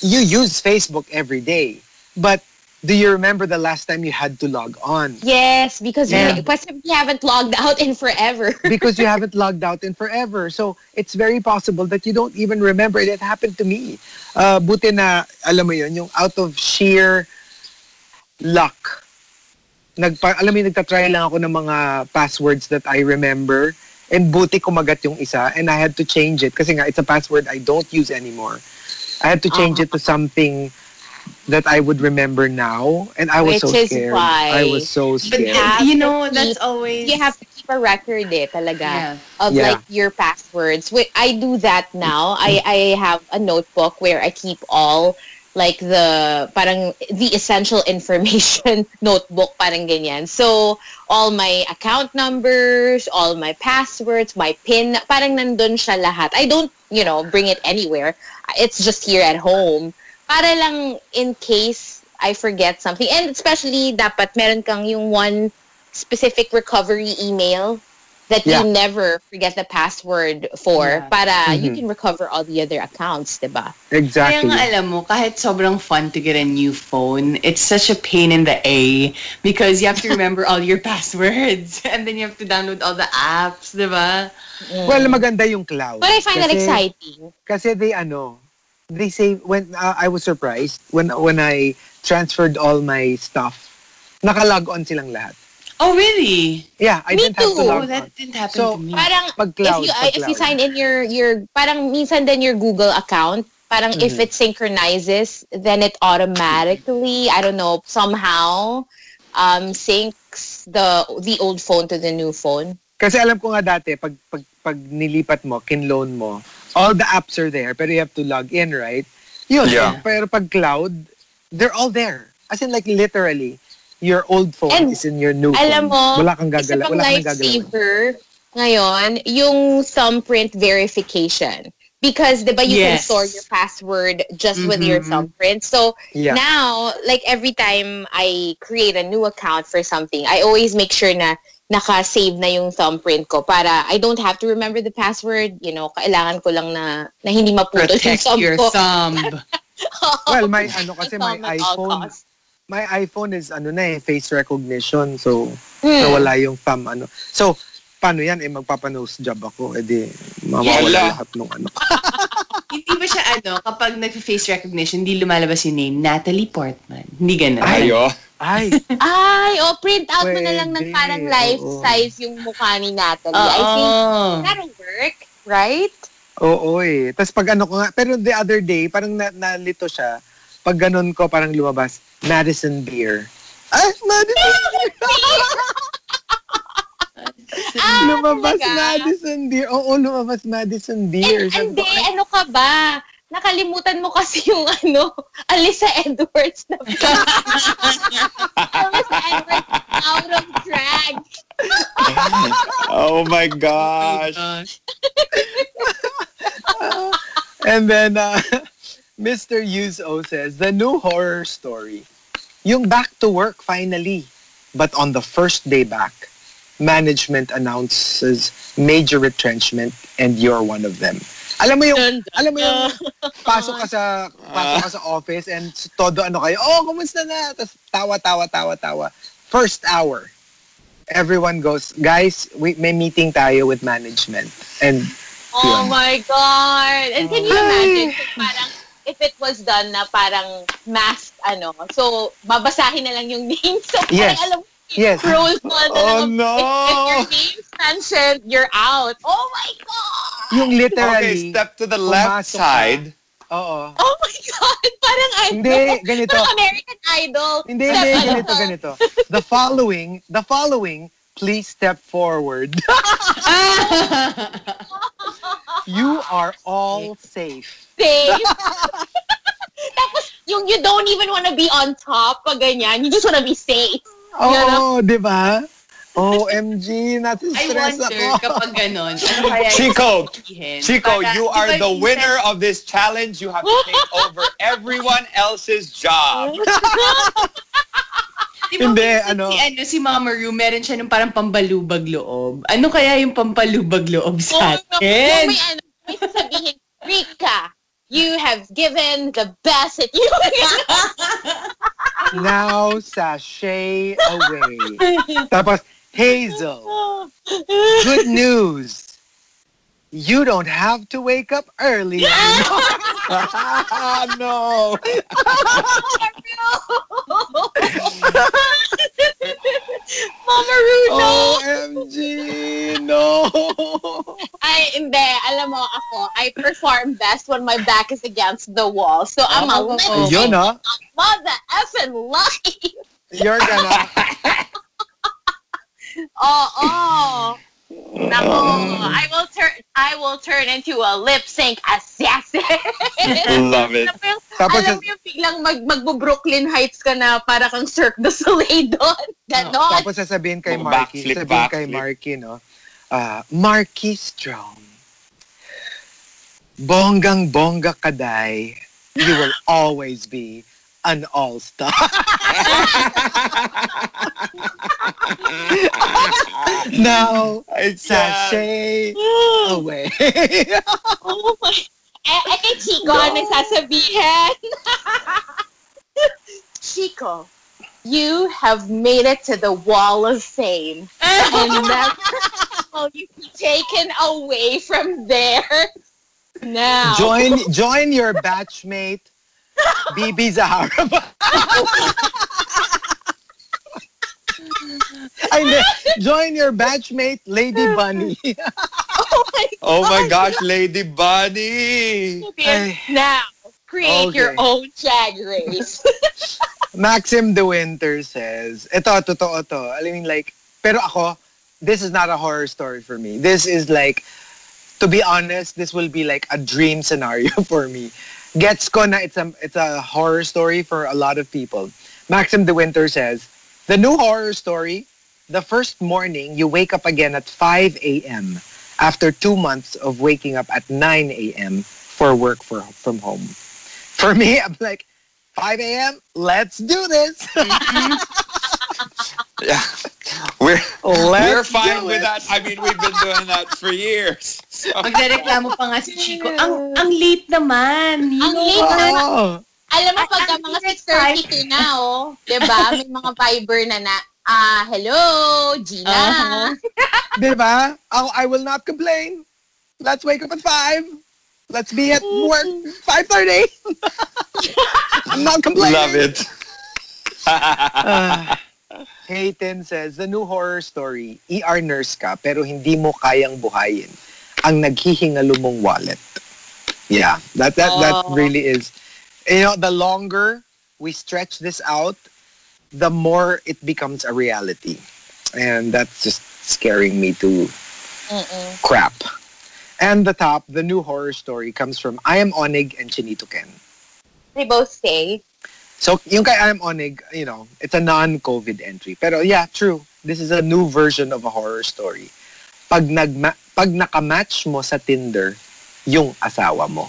you use Facebook every day. But do you remember the last time you had to log on? Yes, because Yeah. we, kasi we haven't logged out in forever. [LAUGHS] because you haven't logged out in forever. So it's very possible that you don't even remember. It happened to me. Uh, buti na, alam mo yun, yung out of sheer luck. Nagpa, alam mo yun, nagtatry lang ako ng mga passwords that I remember. And buti kumagat yung isa. And I had to change it. Kasi nga, it's a password I don't use anymore. I had to change it to something that I would remember now. And I was Which so scared. why I was so scared. you to know, keep- that's always you have to keep keep a record eh, talaga. Yeah. Of Yeah. like your passwords. Wait, I do that now. I, I have a notebook where I keep all like the parang the essential [LAUGHS] information notebook parang ganyan. So all my account numbers, all my passwords, my pin, parang nandun siya lahat. I don't, you know, bring it anywhere. It's just here at home. Para lang in case I forget something. And especially dapat meron kang yung one specific recovery email that Yeah. you never forget the password for Yeah. para you Mhm. can recover all the other accounts, diba? Kaya Exactly. nga alam mo, kahit sobrang fun to get a new phone, it's such a pain in the A because you have to [LAUGHS] remember all your passwords [LAUGHS] and then you have to download all the apps, di ba? Well, maganda yung cloud. But I find that Kasi- exciting. Kasi they ano, they say when uh, I was surprised when when I transferred all my stuff, nakalog on silang lahat. Oh, really? Yeah, I Me didn't have to too. log Oh, that didn't happen So, to me. Parang if you pag if you sign in your your parang minsan din your Google account, parang if Mhm. it synchronizes, then it automatically, I don't know, somehow um syncs the the old phone to the new phone. Kasi alam ko nga dati, pag, pag, pag nilipat mo, kinloan mo, all the apps are there, pero you have to log in, right? Yun. Yeah. Pero pag cloud, they're all there. As in like literally, your old phone And is in your new Alam phone. mo, wala kang gagala, wala kang lifesaver ngayon, yung thumbprint verification. Because, di ba, you can Yes. store your password just with your Mhm. thumbprint. So, Yeah. now, like every time I create a new account for something, I always make sure na naka-save na yung thumbprint ko para I don't have to remember the password. You know, kailangan ko lang na, na hindi maputol yung thumb your ko. thumb. [LAUGHS] Well, my ano kasi my iPhone. My iPhone is ano na eh, face recognition. So, Hmm. nawala yung thumb ano. So, paano yan? Eh, magpapanose job ako. Eh di, mawawala Yala. lahat ng ano. [LAUGHS] hindi ba siya ano, kapag nag-face recognition, hindi lumalabas yung name, Natalie Portman. Hindi ganun. Ayo. Ay, Ay, oh, print out mo na lang ng Pwede, parang life oo. size yung mukha ni Natalie. I think that'll work, right? oo eh. Tapos pag ano ko nga, pero the other day, parang na, nalito siya. Pag ganun ko, parang lumabas, Madison Beer. Ay, Madison [LAUGHS] Beer! Ah, lumabas talaga? Madison Beer. Oo, lumabas Madison Beer. And, hindi, ko, "Ay, ano ka ba? Nakalimutan mo kasi yung ano, Alisa Edwards na [LAUGHS] Alisa Edwards out of drag. [LAUGHS] Oh my gosh. And then, uh, Mr. Yuzo says, the new horror story. Yung back to work finally. But on the first day back, management announces major retrenchment and you're one of them. Alam mo yung, alam mo yung [LAUGHS] pasok ka sa, pasok ka sa office and todo ano kayo, oh, kumusta na? Tapos tawa, tawa, tawa, tawa. First hour, everyone goes, guys, we, may meeting tayo with management. And Oh Yun. my God! And can you imagine parang if it was done na parang masked ano, so babasahin na lang yung [LAUGHS] name. So parang Yes. alam mo, yes, roll call na Oh, lang. no. If, if your name's mentioned, you're out. Oh my God! yung literally, Okay, step to the left ka. side. Oo. Oh my God! [LAUGHS] Parang ano? Hindi, ganito. Parang American Idol. Hindi, Step hindi, ganito, to? ganito. The following, the following, please step forward. [LAUGHS] you are all safe. safe. [LAUGHS] Tapos, yung you don't even want to be on top pag ganyan. You just want to be safe. Oo, di ba? OMG, I nati-stress wonder ako. kapag ganon, [LAUGHS] ano kaya Chico. Chico, Para- you are the winner of this challenge. You have to take [LAUGHS] over everyone else's job. Di ba Hindi, ano- Si, ano, si Mama Ru, meron siya ng parang pampalubag loob. Ano kaya yung pampalubag loob Oh, sa no. Yung atin? may, ano, may sasabihin, Rika, you have given the best at you. [LAUGHS] Now, sashay away. Tapos, Hazel, good news. You don't have to wake up early. Ah, [LAUGHS] [LAUGHS] [LAUGHS] no. Mama Runo. OMG, no. Ay, hindi. Alam mo, ako, I perform best when my back is against the wall. So, I'm a Oh. living Yun, no? mother effing life. You're gonna, Oo. Nako, I will turn I will turn into a lip sync assassin. [LAUGHS] Love it. Alam Tapos alam mo yung biglang mag, magbo-Brooklyn Heights ka na para kang Cirque du Soleil doon. [LAUGHS] Ganon. Tapos sasabihin kay Oh, Marky, backflip, sasabihin kay backflip. Marky, no? Uh, Marky Strom. Bonggang bongga kaday. You will always be an all-star. [LAUGHS] now, sashay away. [LAUGHS] Oh my. Eh, eh kay Chico, ano sasabihin? [LAUGHS] Chico, you have made it to the wall of fame. and never will you be taken away from there. Now. join join your batchmate, Bibi Zahara. Ay, hindi. Join your batchmate, Lady Bunny. oh my Oh my gosh, Lady Bunny! Ay. Now, create your own drag race. [LAUGHS] Maxim De Winter says, ito, totoo to. I mean, like, pero ako, this is not a horror story for me. This is like, to be honest, this will be like a dream scenario [LAUGHS] for me. Gets ko na it's a, it's a horror story for a lot of people. Maxim De Winter says, the new horror story, the first morning, you wake up again at 5 a.m. after two months of waking up at 9 a.m. for work for, from home. For me, I'm like, 5 a.m., let's do this. Mm-hmm. [LAUGHS] Yeah. [LAUGHS] We're, Let's we're fine with that. I mean, we've been doing that for years. So, Magrereklamo pa nga si Chico. Ang ang late naman. You Ang know late what? naman. Oh. Alam mo, At pag ang mga favorite 6.32 na, oh, diba? May mga Viber na na, ah, hello, Gina. Uh-huh. [LAUGHS] Diba? I'll, I will not complain. Let's wake up at 5. Let's be at work 5.30. [LAUGHS] I'm not complaining. love it. Ah. Hayden says, the new horror story, ER nurse ka pero hindi mo kayang buhayin ang naghihingalo mong wallet. Yeah, that that that Oh. really is. You know, the longer we stretch this out, the more it becomes a reality. And that's just scaring me to Mm-mm. crap. And the top, the new horror story comes from I am Onig and Chinito Ken. They both say, So, yung kay I am Onig, you know, it's a non-COVID entry. Pero yeah, true. This is a new version of a horror story. Pag, nagma- pag nakamatch mo sa Tinder, yung asawa mo.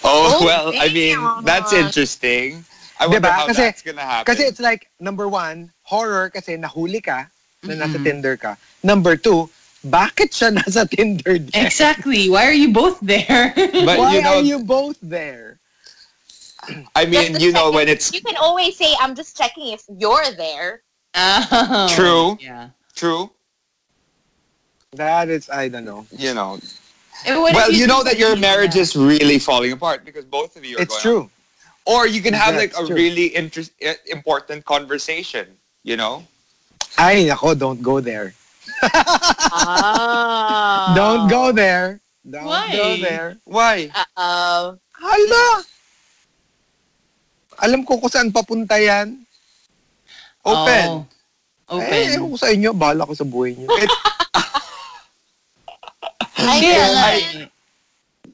Oh, Oh, well, I mean, that's interesting. I wonder Diba? how Kasi- that's gonna happen. Kasi it's like, number one, horror kasi nahuli ka na nasa Mhm. Tinder ka. Number two, bakit siya [LAUGHS] nasa Tinder din? Exactly. Why are you both there? but Why you know, are you both there? I mean, you know, when it's you can always say, I'm just checking if you're there. Oh, True. Yeah. true, That is, I don't know. you know, what well, you know that your marriage like is really falling apart because both of you are It's going true. Or you can have like a true. really interest, important conversation, you know? Ay, nako, don't go there. Oh. [LAUGHS] Don't go there. Don't Why? go there. Why? Uh-oh. Hala! Alam ko kung saan papunta yan. Open. Oh, open. Eh, ko sa inyo. Bahala ko sa buhay niyo. It, I mean, I- eh.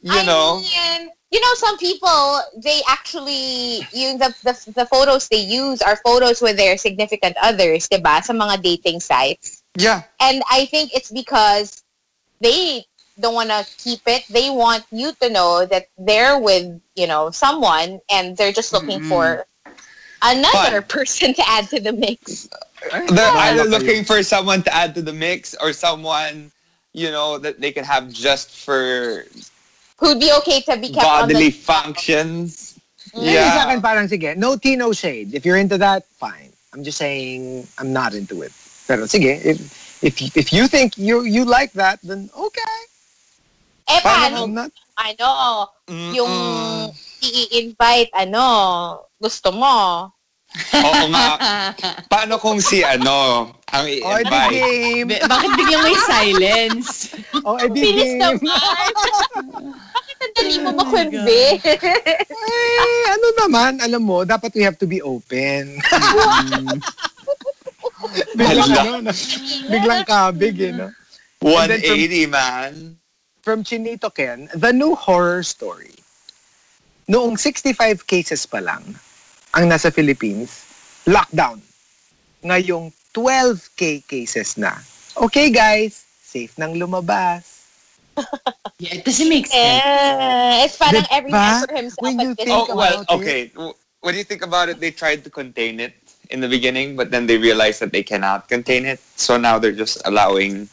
you I know, mean, you know, some people they actually you the, the the photos they use are photos with their significant others, diba? Sa mga dating sites. yeah. And I think it's because they don't want to keep it. They want you to know that they're with, you know, someone and they're just looking Mm-mm. for another Fun. person to add to the mix. They're Bahala either looking for someone to add to the mix or someone, you know, that they can have just for Who'd be okay to be kept on bodily the functions. Mm-hmm. Sa akin Yeah. parang sige, no tea, no shade. If you're into that, fine. I'm just saying I'm not into it. Pero sige, if if if you think you you like that, then okay. Eh, Paano not. Ano, yung i-invite, ano, gusto mo. Oo nga. Paano kung si ano, ang Oh, i-invite? game. Be- Bakit biglang may silence? Oh, edi Bilis game. naman. Bakit ang dali mo Oh makwembe? Eh, ano naman, alam mo, dapat we have to be open. biglang, ano, biglang kabig, eh, no? And then from- 180, man. From Chinito Ken, the new horror story. Noong 65 cases pa lang ang nasa Philippines, lockdown. Ngayong 12k cases na. Okay guys, safe nang lumabas. [LAUGHS] Yeah, it doesn't make sense. Eh, it's parang Diba? every man for himself When you think Oh, well, it. okay. W- When you think about it, they tried to contain it in the beginning, but then they realized that they cannot contain it. So now they're just allowing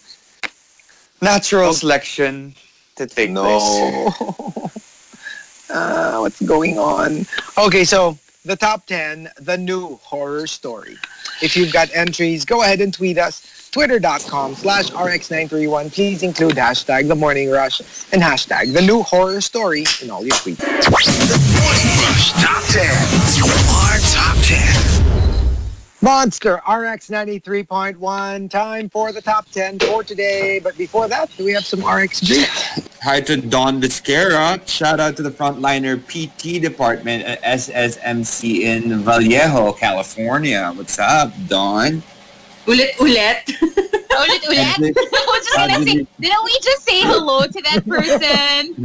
natural selection to take place. No. [LAUGHS] uh, what's going on? Okay, so the top 10, the new horror story. If you've got entries, go ahead and tweet us. Twitter.com slash RX931. Please include hashtag the morning rush and hashtag the new horror story in all your tweets. The morning Rush Top 10. Our Top 10. Monster RX 93.1. Time for the top 10 for today. But before that, do we have some RX beats? Hi to Don Vizquera. Shout out to the frontliner PT department at SSMC in Vallejo, California. What's up, Don? Ulit-ulit. Ulit-ulit. I was just gonna say, didn't we just say hello to that person?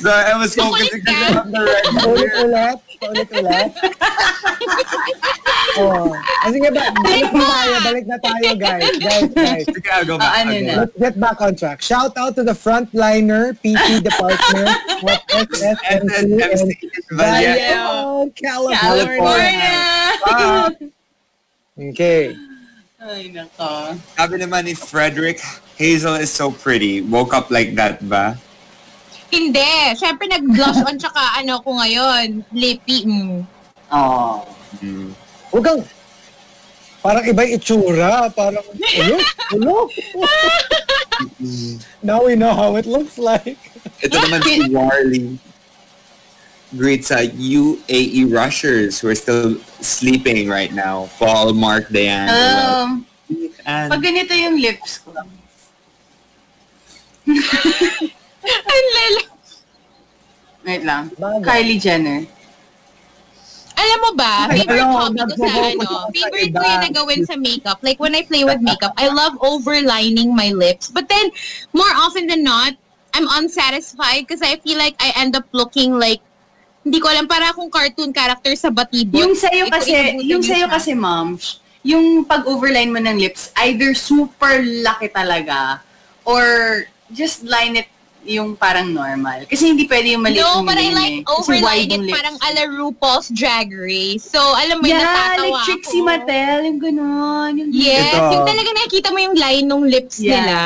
So I was Yung focusing kulit ka. on the red Ulit-ulit. Ulit-ulit. Oh. Ah, sige ba? Balik na tayo. Balik na tayo, guys. Guys, guys. Sige, I'll go back. Ah, ano I'll na? Let's get back on track. Shout out to the frontliner PT department at SSMC SSMC in in Vallejo. Vallejo, California. California. Okay. Ay, nako. Sabi naman ni Frederick, Hazel is so pretty. Woke up like that ba? Hindi. Siyempre, nag-blush on tsaka [LAUGHS] ano ko ngayon. Lippy. Mm. Oh. Hmm. Huwag kang... Parang iba yung itsura. Parang, ulo, ulo. [LAUGHS] Now we know how it looks like. Ito naman si Warley. Greets sa UAE rushers who are still sleeping right now. Paul, Mark, Diane. Um, and pag ganito yung lips ko. [LAUGHS] Ang lala. Wait lang. Bagay. Kylie Jenner. Alam mo ba, favorite mo, hobby ko sa ano, sa favorite ko yung nagawin sa makeup. Like when I play with makeup, I love overlining my lips. But then, more often than not, I'm unsatisfied because I feel like I end up looking like, hindi ko alam, para akong cartoon character sa batibot. Yung sa'yo Hindi ko kasi, yung sa'yo siya. kasi, ma'am, yung pag-overline mo ng lips, either super laki talaga, or just line it yung parang normal. Kasi hindi pwede yung maliit No, yung but I ganyan like eh. Wide it yung parang ala RuPaul's Drag Race. So, alam mo, yung Yeah, natatawa like Trixie ako. Mattel, yung gano'n. Yung Yes, Ito. yung talaga nakikita mo yung line ng lips Yeah. nila.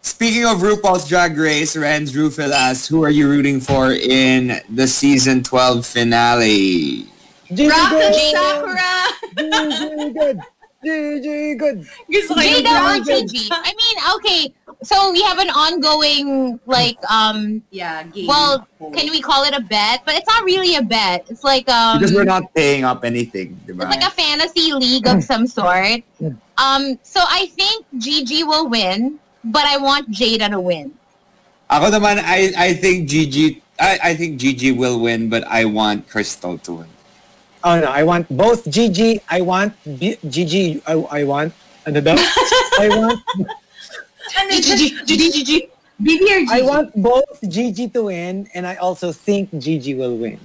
Speaking of RuPaul's Drag Race, Renz Rufil asks, who are you rooting for in the season 12 finale? Rock good. Sakura! Gigi good. Gigi good. Yung Jada or Gigi? I mean, okay. So we have an ongoing like um Yeah, game. well, can we call it a bet? But it's not really a bet. It's like um Because we're not paying up anything, di it's like a fantasy league of some sort. Um so I think Gigi will win, but I want Jada to win. Ako naman, I, I think Gigi, I, I think Gigi will win, but I want Crystal to win. Oh no, I want both Gigi. I want B- Gigi. I, I want ano daw? [LAUGHS] I want ano, Gigi, Gigi, Gigi. Gigi or Gigi? I want both Gigi to win, and I also think Gigi will win.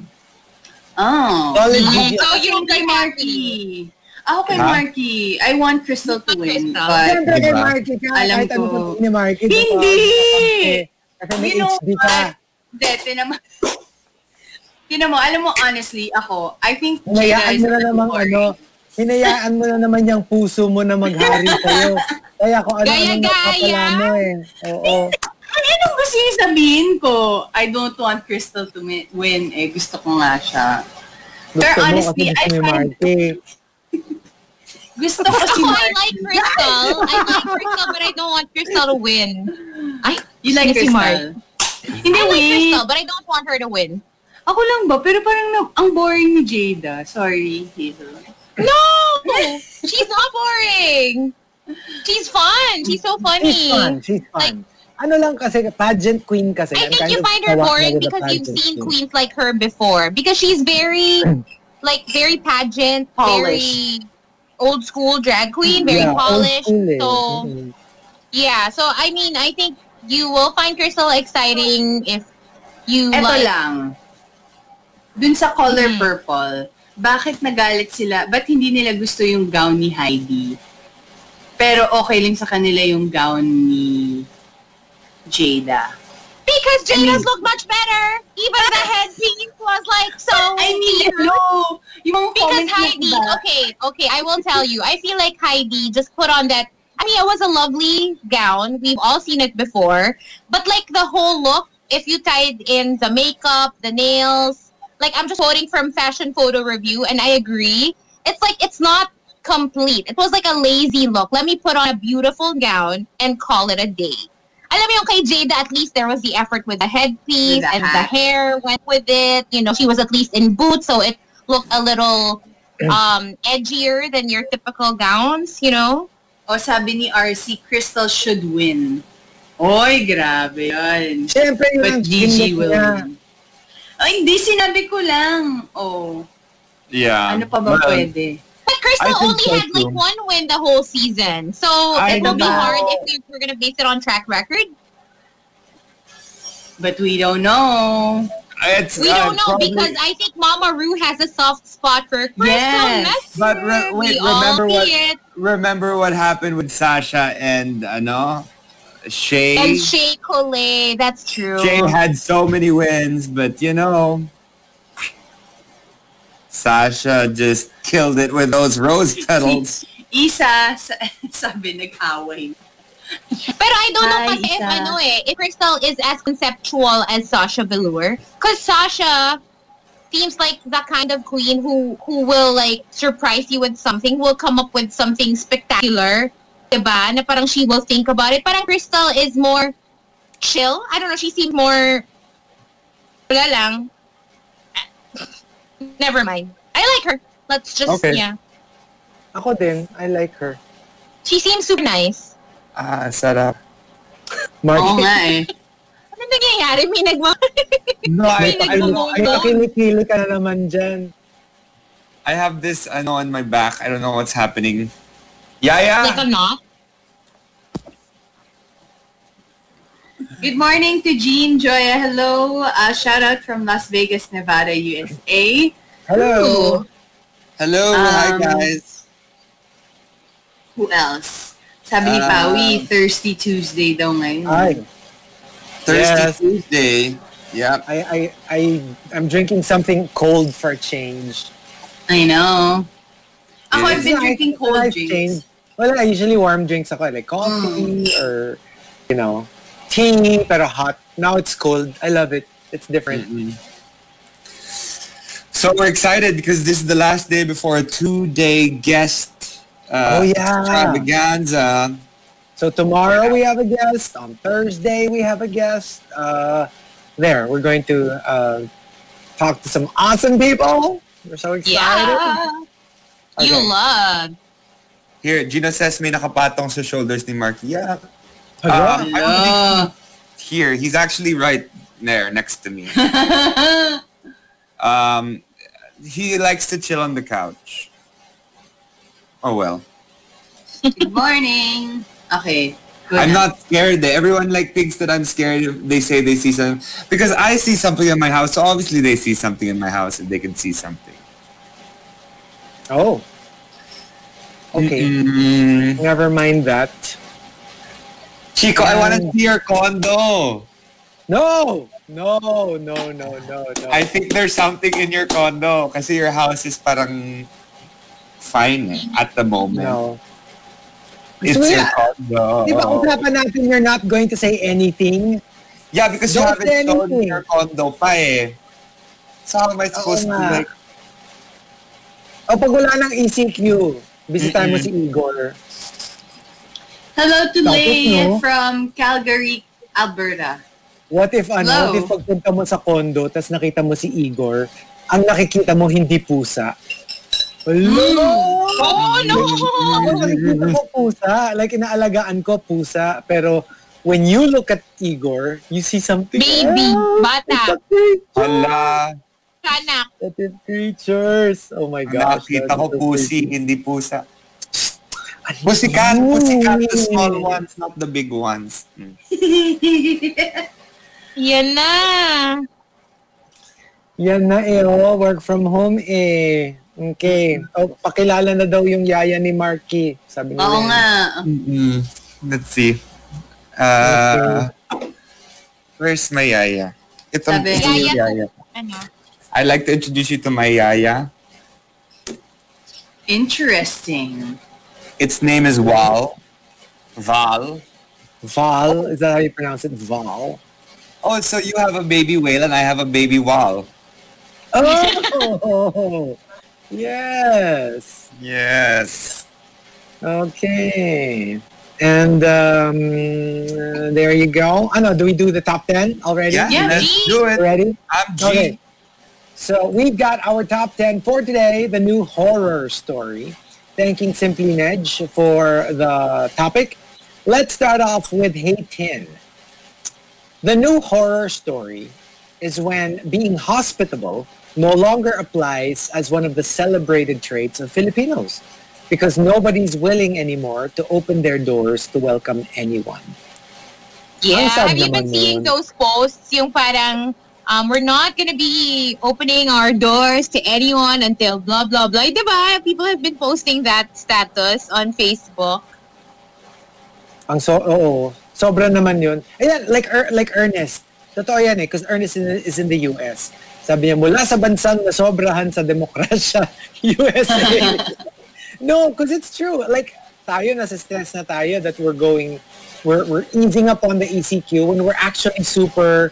Oh. Solid Gigi. so you're kay. Marky. Ako kay Ha? Marky. I want Crystal to win. But, Siyempre kay Diba? Marky ka. Alam ano ko. sabihin ni Marky. Hindi! Kasi may You know HD ka. what? Hindi, tinama. [LAUGHS] Tinan mo, alam mo, honestly, ako, I think Jada Hinayaan is na namang ano, hinayaan mo na naman yung puso mo na maghari sa'yo. Kaya kung ano ano Gaya-gaya. napapala mo eh. Oo. Ano anong gusto niyo sabihin ko? I don't want Crystal to mi- win. Eh, gusto ko nga siya. Gusto Pero mo honestly, kasi gusto I find- Marky. Gusto ko si [LAUGHS] Oh, I Marky. like Crystal. I like [LAUGHS] Crystal, but I don't want Crystal to win. Ay, You like si Mark. Crystal? Hindi, I like. Crystal, but I don't want her to win. Ako lang ba? Pero parang na, ang boring ni Jada. Sorry, Hazel. No! She's not boring. She's fun. She's so funny. She's fun. She's fun. ano lang kasi, pageant queen kasi. I think you find her boring because you've seen queen. queens like her before. Because she's very, [CLEARS THROAT] like very pageant, Polished. very old school drag queen, very Yeah, polished. eh. So Mhm. yeah, so I mean, I think you will find Crystal exciting if you Eto like. lang. Dun sa color Hmm. purple, bakit nagalit sila? Ba't hindi nila gusto yung gown ni Heidi? Pero okay lang sa kanila yung gown ni Jada. Because Jada's mean- look much better. Even the headpiece was like so. I mean, hello! Yung Because Heidi, iba. okay, okay, I will tell you. I feel like Heidi just put on that. I mean, it was a lovely gown. We've all seen it before. But like the whole look, if you tied in the makeup, the nails, like I'm just quoting from Fashion Photo Review, and I agree. It's like it's not complete. It was like a lazy look. Let me put on a beautiful gown and call it a day. Alam mo yung kay Jada, at least there was the effort with the headpiece With the and the hair went with it. You know, she was at least in boots, so it looked a little [CLEARS THROAT] um edgier than your typical gowns, you know? O sabi ni RC, Crystal should win. Oy, grabe yun. Siyempre, yun But Gigi gimmick will niya. win. Ay, hindi, sinabi ko lang. Oh, Yeah. ano pa ba Well, pwede? But Crystal only so had like too. one win the whole season. So I it will be know. hard if we we're gonna base it on track record. But we don't know. It's, We uh, don't know probably- because I think Mama Ru has a soft spot for Crystal Yes. Messer. But re- wait, we all remember what- see it. remember what happened with Sasha and ano, Shay. And Shea Collet, that's true. Shay had so many wins, but you know, Sasha just killed it with those rose [LAUGHS] petals. Isa, sa- [LAUGHS] sabi, nag-away. Pero I don't know Hi, kasi if Isa. ano eh, if Crystal is as conceptual as Sasha Velour. Because Sasha seems like the kind of queen who who will like surprise you with something, will come up with something spectacular. Diba? Na parang she will think about it. Parang Crystal is more chill. I don't know, she seems more wala lang. Never mind. I like her. Let's just, Okay. yeah. Ako din, I like her. She seems super nice. Ah, sarap. [LAUGHS] Mark, Oo nga eh. Ano nangyayari? May nagma... No, [LAUGHS] may I, nagmumundo. may pakilikili ka na naman dyan. I have this ano on my back. I don't know what's happening. Yaya. like a knot. Good morning to Jean Joya. Hello. Uh, shout out from Las Vegas, Nevada, USA. Hello. Hello. hi Um, guys. Who else? Sabi ni Ah. Pawi, Thirsty Tuesday daw ngayon. Hi. Thursday, yes. Tuesday. Yep. I, I, I, I'm drinking something cold for a change. I know. Ako, I've been It's drinking nice- cold nice drinks. change. Well, I usually warm drinks ako, like coffee or, you know, tea, pero hot. Now it's cold. I love it. It's different. Mm-mm. So we're excited because this is the last day before a two-day guest uh, Oh, yeah. extravaganza. So tomorrow we have a guest. On Thursday we have a guest. Uh, there, we're going to uh, talk to some awesome people. We're so excited. Yeah. You love. Here, Gino says may nakapatong sa shoulders ni Mark. Yeah. Hello? Um, I don't think he's here. He's actually right there next to me. [LAUGHS] Um, he likes to chill on the couch. Oh well. Good morning. Okay. Good I'm na. not scared. Everyone like thinks that I'm scared if they say they see something because I see something in my house. So obviously they see something in my house and they can see something. Oh. Okay. Mm, Never mind that. Chico, I want to see your condo. No! No, no, no, no, no. I think there's something in your condo kasi your house is parang fine eh, at the moment. no. It's So, your condo. Di ba usapan natin you're not going to say anything? Yeah, because you Don't haven't say shown your condo pa eh. So how am I supposed to like... O pag wala ng ECQ, bisitahin mo si Igor. Hello to Lay no? from Calgary, Alberta. What if ano, Hello. what if pagpunta mo sa condo, tapos nakita mo si Igor, ang nakikita mo hindi pusa? Hello! Oh, no! Ako nakikita ko pusa. Like, inaalagaan ko pusa. Pero, when you look at Igor, you see something Baby, else. bata. Hala. Anak. Sensitive creatures. Oh my gosh. Nakita ko pusi, hindi pusa. Pussycat, pussycat, the small ones, not the big ones. Mm. [LAUGHS] Yan na. Yan na eh, oh, work from home eh. Okay. Oh, pakilala na daw yung yaya ni Marky. Sabi niya. Oo nga. Mm, Let's see. Uh, where's my yaya? Ito, Sabi- ito yung Yaya. yaya. Ano? I'd like to introduce you to my yaya. Interesting. Its name is Wal. Val. Val, is that how you pronounce it? Val. Oh, so you have a baby whale and I have a baby Wal. Oh, [LAUGHS] yes. Yes. Okay. And um, uh, there you go. I know. Do we do the top ten already? Yeah, Yeah, let's G. do it. Ready? I'm G. Okay. So we've got our top 10 for today, the new horror story. Thanking Simply Nedge for the topic. Let's start off with Hey Tin. The new horror story is when being hospitable no longer applies as one of the celebrated traits of Filipinos because nobody's willing anymore to open their doors to welcome anyone. Yeah, have you been seeing those posts? Yung parang, um, we're not gonna be opening our doors to anyone until blah, blah, blah. Diba? People have been posting that status on Facebook. Ang so, oo. Sobra naman yun. Ayan, like, Er- like Ernest. Totoo yan eh, because Ernest is, in the US. Sabi niya, mula sa bansang nasobrahan sa demokrasya, [LAUGHS] USA. [LAUGHS] no, because it's true. Like, tayo, nasa stress na tayo that we're going, we're, we're easing up on the ECQ when we're actually super,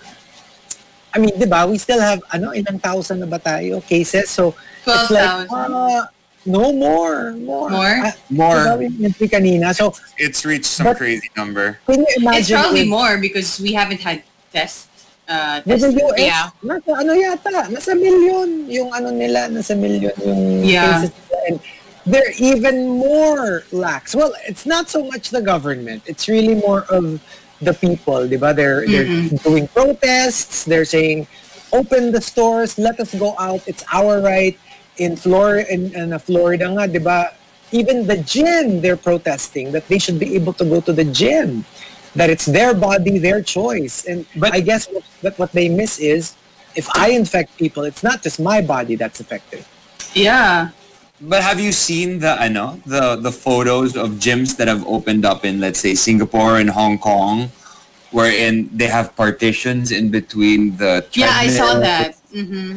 I mean, di ba, we still have, ano, ilang thousand na ba tayo cases? So, it's like, 12,000. ah, no more, more. More? Ah, More. diba, kanina. So, It's reached some But- crazy number. can you imagine It's probably if- more because we haven't had tests. Uh, tested. US, Yeah. nasa ano yata, nasa million yung ano nila, nasa million yung Yeah. cases. And they're even more lax. Well, it's not so much the government. It's really more of the people, di ba? They're, they're doing protests. They're saying, open the stores, let us go out. It's our right. In Florida, in, in uh, Florida nga, di ba? Even the gym, they're protesting that they should be able to go to the gym. That it's their body, their choice. And But- I guess what, what, what they miss is, if I infect people, it's not just my body that's affected. Yeah. But have you seen the I know the the photos of gyms that have opened up in let's say Singapore and Hong Kong, wherein they have partitions in between the Yeah, I saw treadmill. that. hmm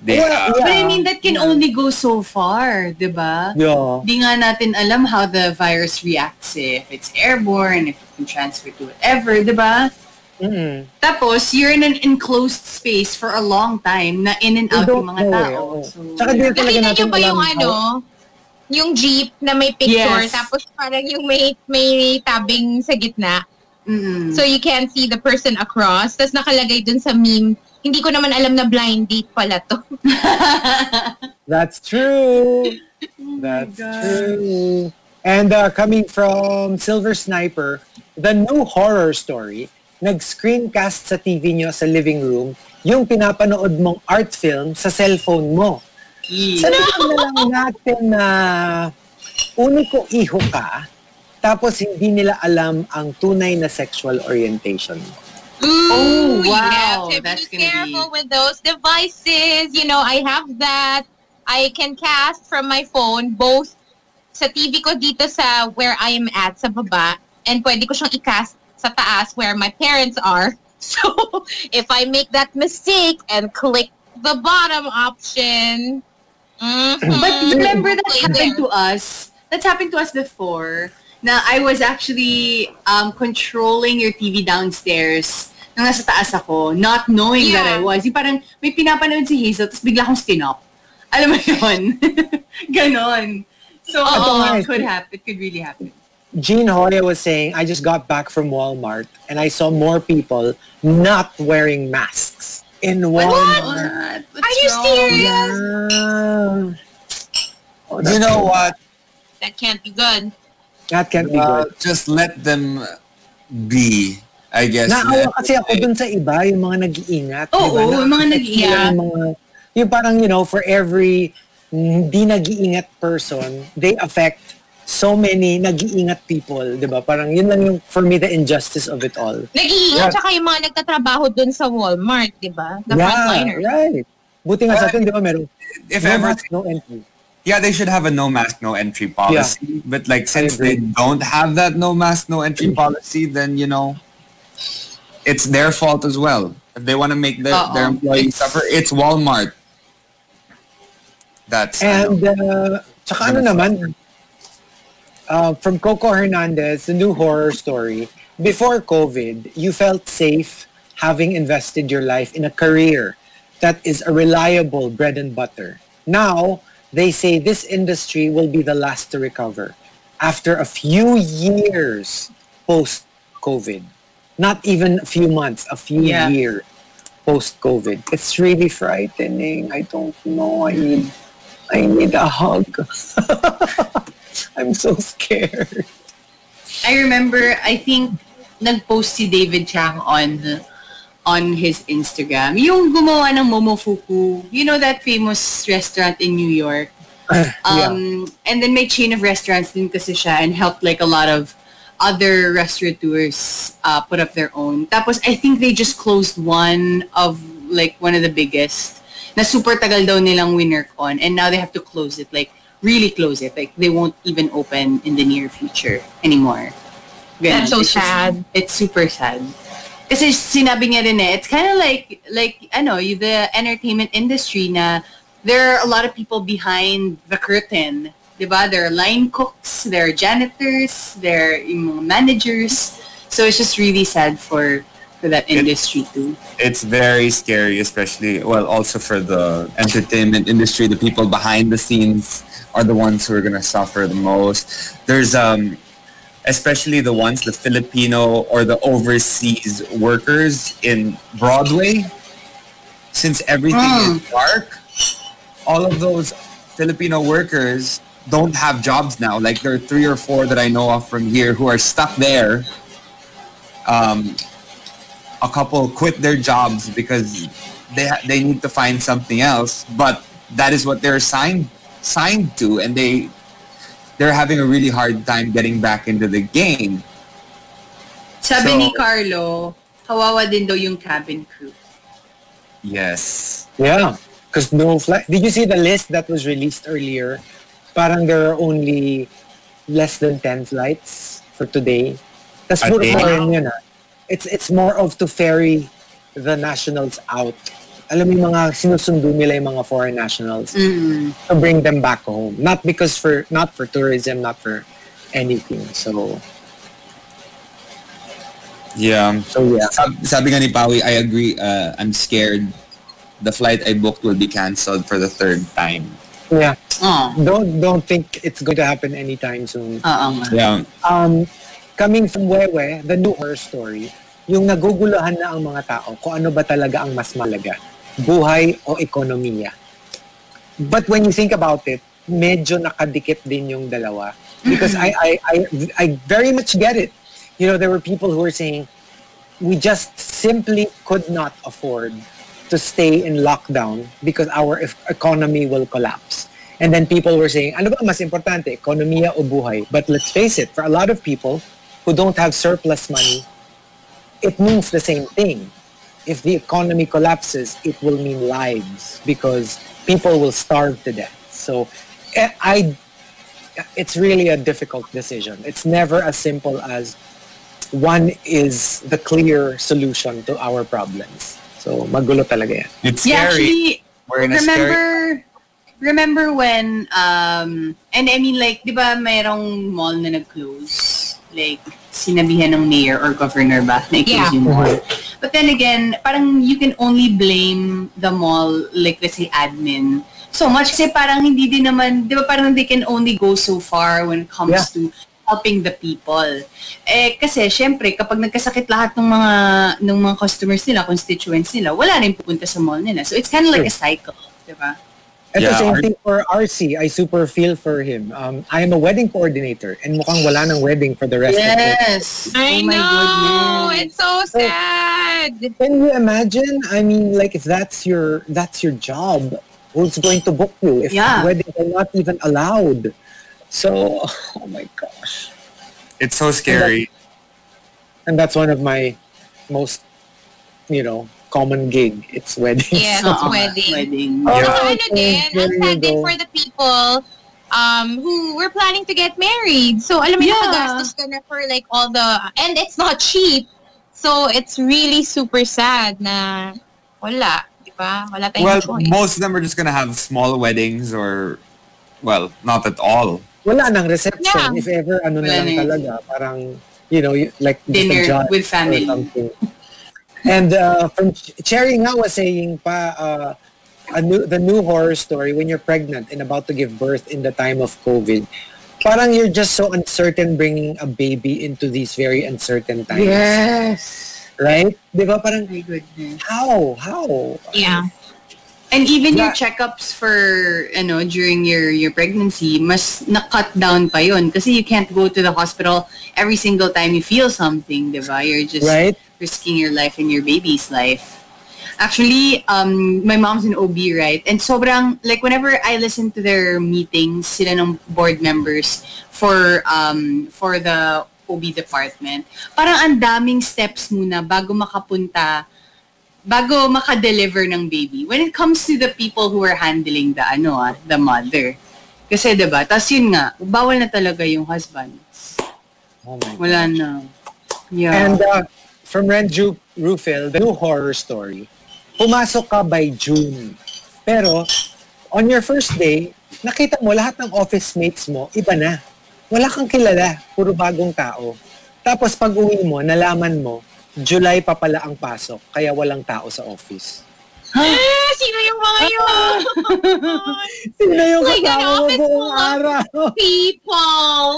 They Yeah, have, But I mean, that can only go so far, di ba? Yeah. Di nga natin alam how the virus reacts eh. If it's airborne, if it can transfer to whatever, di ba? Mm-mm. Tapos, you're in an enclosed space for a long time na in and out yung mga know tao. So, di- Talaga Nakita natin niyo ba yung ano, yung jeep na may picture, Yes. tapos parang yung may, may tabing sa gitna. mm. So you can't see the person across. Tapos nakalagay dun sa meme, hindi ko naman alam na blind date pala to. [LAUGHS] That's true. That's true. And uh, coming from Silver Sniper, the new horror story, nag-screencast sa TV nyo sa living room yung pinapanood mong art film sa cellphone mo. Sabihin na lang natin na uniko iho ka, tapos hindi nila alam ang tunay na sexual orientation mo. Ooh, wow. You have to That's be careful be- with those devices. You know, I have that. I can cast from my phone both sa TV ko dito sa where I am at sa baba and pwede ko siyang i-cast sa taas where my parents are. [LAUGHS] So, if I make that mistake and click the bottom option, mhm, But remember that's play happened there. to us. That's happened to us before. Now I was actually um, controlling your TV downstairs nung nasa taas ako, not knowing that I Yeah. was. Yung parang may pinapanood si Hazel, tapos bigla akong stinop. Alam mo yun? [LAUGHS] Ganon. So, Ito oo, nga eh. it could happen. It could really happen. Gene Hoya was saying, I just got back from Walmart and I saw more people not wearing masks in Walmart. What? What's Are you wrong? serious? Yeah. Oh, you know what? That can't be good. That can't be Uh, good. just let them be. I guess. Naawa kasi ako dun sa iba, yung mga nag-iingat. Oo, di ba? yung mga Nakakita nag-iingat. Yung mga Yung parang, you know, for every hindi nag-iingat person, they affect so many nag-iingat people, di ba? Parang yun lang yung, for me, the injustice of it all. Nag-iingat Yeah. tsaka yung mga nagtatrabaho dun sa Walmart, di ba? The frontliners. right. Buti nga sa atin, di ba, meron If no ever, mask, no entry. yeah, they should have a no mask, no entry policy. But like, since they don't have that no mask, no entry [LAUGHS] policy, then you know, it's their fault as well. If they want to make their, their employees It's- suffer, it's Walmart. That's And, uh, tsaka ano naman, uh, from Coco Hernandez, the new horror story, before COVID, you felt safe having invested your life in a career that is a reliable bread and butter. Now, they say this industry will be the last to recover after a few years post-COVID. Not even a few months, a few Yeah. years post-COVID. It's really frightening. I don't know. I need, I need a hug. [LAUGHS] [LAUGHS] I'm so scared. I remember, I think, nag-post si David Chang on on his Instagram. Yung gumawa ng Momofuku. You know that famous restaurant in New York? Um, And then may chain of restaurants din kasi siya and helped like a lot of other restaurateurs uh, put up their own. Tapos I think they just closed one of like one of the biggest na super tagal daw nilang winner on and now they have to close it like really close it like they won't even open in the near future anymore. Ganun. That's so It's just- sad. it's super sad. Kasi sinabi niya rin eh, it's kind of like, like, ano, you- the entertainment industry na there are a lot of people behind the curtain. Diba? There are line cooks, there are janitors, there are yung mga managers. So it's just really sad for for that industry too. it's very scary, especially well, also for the entertainment industry. The people behind the scenes are the ones who are gonna suffer the most. There's um, especially the ones the Filipino or the overseas workers in Broadway. Since everything is dark, all of those Filipino workers don't have jobs now. Like there are three or four that I know of from here who are stuck there. Um, a couple quit their jobs because they ha- they need to find something else but that is what they're signed signed to and they they're having a really hard time getting back into the game Sabi So- ni Carlo, kawawa din daw yung cabin crew. yes Yeah, because no flight. Did you see the list that was released earlier? Parang there are only less than 10 flights for today. That's A puro day? foreign yun ah. It's, it's more of to ferry the nationals out. Alam mo yung mga sinusundo nila yung mga foreign nationals to bring them back home. Not because for, not for tourism, not for anything. So, yeah so yeah. Sab- sabi nga ni Pawi I agree uh, I'm scared the flight I booked will be cancelled for the third time Yeah. Oh, Don't, don't think it's going to happen anytime soon. oo nga. yeah um, coming from Wewe, the new horror story, yung naguguluhan na ang mga tao kung ano ba talaga ang mas malaga, buhay o ekonomiya. But when you think about it, medyo nakadikit din yung dalawa. Because I, I, I, I very much get it. You know, there were people who were saying, we just simply could not afford to stay in lockdown because our ef- economy will collapse. And then people were saying, ano ba mas importante, ekonomiya o buhay? But let's face it, for a lot of people who don't have surplus money, it means the same thing. If the economy collapses, it will mean lives because people will starve to death. So eh, I, it's really a difficult decision. It's never as simple as one is the clear solution to our problems. So magulo talaga yan. it's Yeah, scary actually, we're in a scary remember remember when um and I mean like 'di ba mayroong mall na nag-close like sinabihan ng mayor or governor ba na i-close Yeah. yung mall. But then again, parang you can only blame the mall like let's say admin so much kasi parang hindi din naman 'di ba parang they can only go so far when it comes Yeah. to helping the people. Eh kasi syempre kapag nagkasakit lahat ng mga ng mga customers nila, constituents nila, wala rin pupunta sa mall nila. So it's kind of like a cycle, 'di ba? Ito, Yeah, same our- thing for RC. I super feel for him. Um, I am a wedding coordinator and mukhang wala ng wedding for the rest of the Yes. I oh my know. goodness. It's so sad. Can you imagine? I mean, like if that's your that's your job, who's going to book you if Yeah. weddings are not even allowed? So, [LAUGHS] oh my gosh, It's so scary. and that's one of my most, you know, common gig. It's weddings. Yeah, Oo, it's wedding. Wedding. Oh, So okay. ano din, There ang you sad din for the people um, who were planning to get married. So alam mo, Yeah. nakagastos ka na for like all the, and it's not cheap. So it's really super sad na wala, di ba? Wala tayong Well, choice. most of them are just gonna have small weddings or, well, not at all. Wala nang reception. Yeah. If ever, ano na Wala lang na yun. talaga. Parang, you know, like Dinner with family. And uh, from Ch- Cherry nga was saying pa, uh, a new, the new horror story when you're pregnant and about to give birth in the time of COVID, parang you're just so uncertain bringing a baby into these very uncertain times. Yes. Right? Di ba? Parang, My goodness. how? How? yeah. And even your checkups for, ano, during your, your pregnancy, mas na-cut down pa yun. Kasi you can't go to the hospital every single time you feel something, di ba? You're just Right? risking your life and your baby's life. Actually, um, my mom's an OB, right? And sobrang, like, whenever I listen to their meetings, sila ng board members for, um, for the OB department, parang ang daming steps muna bago makapunta bago maka-deliver ng baby. When it comes to the people who are handling the ano ah, the mother. Kasi 'di ba? Tas yun nga, bawal na talaga yung husband. Oh my Wala na. Yeah. And uh, from Renju Rufil, the new horror story, pumasok ka by June. Pero, on your first day, nakita mo lahat ng office mates mo, iba na. Wala kang kilala, puro bagong tao. Tapos pag uwi mo, nalaman mo, July pa pala ang pasok, kaya walang tao sa office. Ah, sino yung mga yun? [LAUGHS] Sino yung Like, kasama mo office buong of- araw? [LAUGHS] People.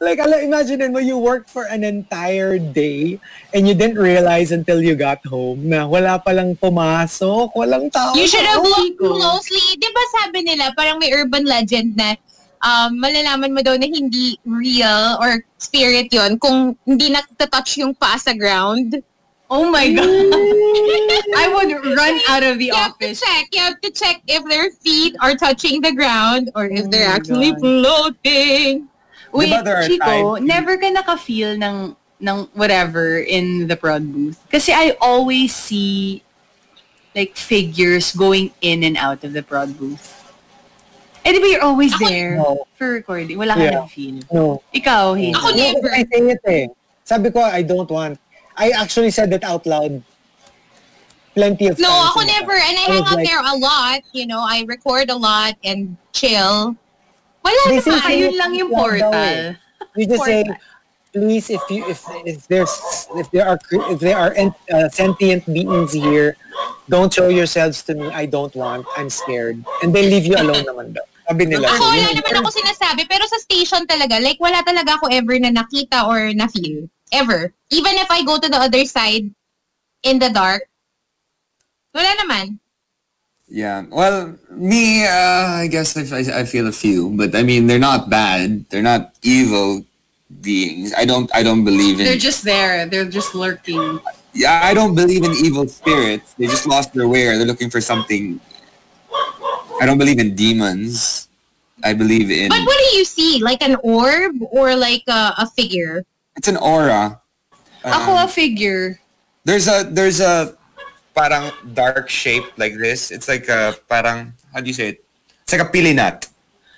like, ala, imagine mo, you worked for an entire day and you didn't realize until you got home na wala palang pumasok, walang tao. You should have looked closely. Di ba sabi nila, parang may urban legend na um, malalaman mo daw na hindi real or spirit yon kung hindi nakita-touch yung paa sa ground. oh my god. I would run out of the You have to office. check. You have to check if their feet are touching the ground or if Oh they're actually God. floating. Wait, Diba Chico, times- never ka naka-feel ng ng whatever in the prod booth. Kasi I always see like figures going in and out of the prod booth. Eh, di ba you're always Ako- there No. for recording? Wala ka Yeah. na-feel. No. Ikaw, Hazel. Ako No, never. I say it eh. Sabi ko, I don't want. I actually said that out loud plenty of No, times. ako in never. And I I hang out like, there a lot. You know, I record a lot and chill. Wala They say naman. say Ayun it lang yung out loud daw portal. eh. You just say, please, if you if if there's if there are if there are uh, sentient beings here, don't show yourselves to me. I don't want. I'm scared, and they leave you alone naman daw. Sabi nila. Ako, wala yun. naman ako sinasabi. Pero sa station talaga, like, wala talaga ako ever na nakita or na-feel. Ever. Even if I go to the other side in the dark, wala naman. Yeah. Well, me, uh, I guess I, I, I feel a few, but I mean, they're not bad. They're not evil beings. I don't. I don't believe in. They're just there. They're just lurking. yeah, I don't believe in evil spirits. They just lost their way, or they're looking for something. I don't believe in demons. I believe in. But what do you see? Like an orb or like a, a figure? It's an aura. Ako Um, a figure. There's a there's a parang dark shape like this. It's like a parang how do you say it? It's like a pili nut.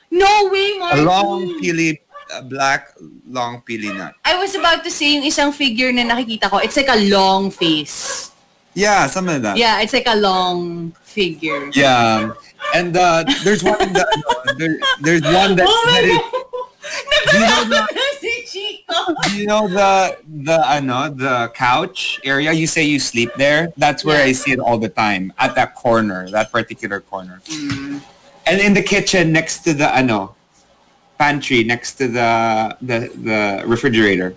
No way, A long pili, a black long pili nut. I was about to say yung isang figure na nakikita ko. It's like a long face. Yeah, something like that. Yeah, it's like a long figure. Yeah. And uh, there's one in the, no, there, there's one that, Oh my that is, God! do you know the, [LAUGHS] si Chico. do you know the the ano, the couch area? You say you sleep there. That's where I see it all the time at that corner, that particular corner. And in the kitchen next to the ano, pantry next to the the the refrigerator.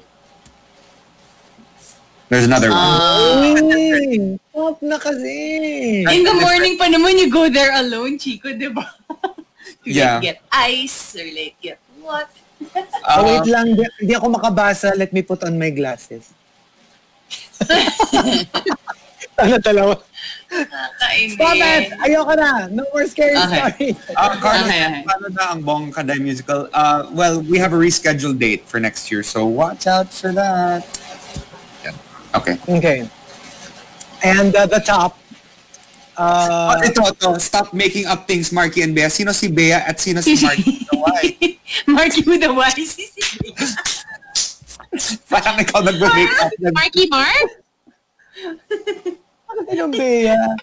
There's another one. [LAUGHS] Mm. Off na kasi. In the morning pa naman, you go there alone, Chico, di ba? [LAUGHS] to Yeah. get ice or like get what? Oh, Uh, wait lang, di, di ako makabasa. Let me put on my glasses. [LAUGHS] ano talawa? Stop it! Ayoko na! No more scary Okay. stories. Uh, Carlos, Okay, okay. paano na ang Bong Kaday musical? Uh, well, we have a rescheduled date for next year, so watch out for that. Yeah. Okay. Okay. And uh, the top. Uh, Uh, ito, ito, stop making up things, Marky and Bea. Sino si Bea at sino si Marky? Why? [LAUGHS] Marky with the Y. [LAUGHS] Parang ikaw nag-make up. [LAUGHS] Marky Mark? yung Bea. Ang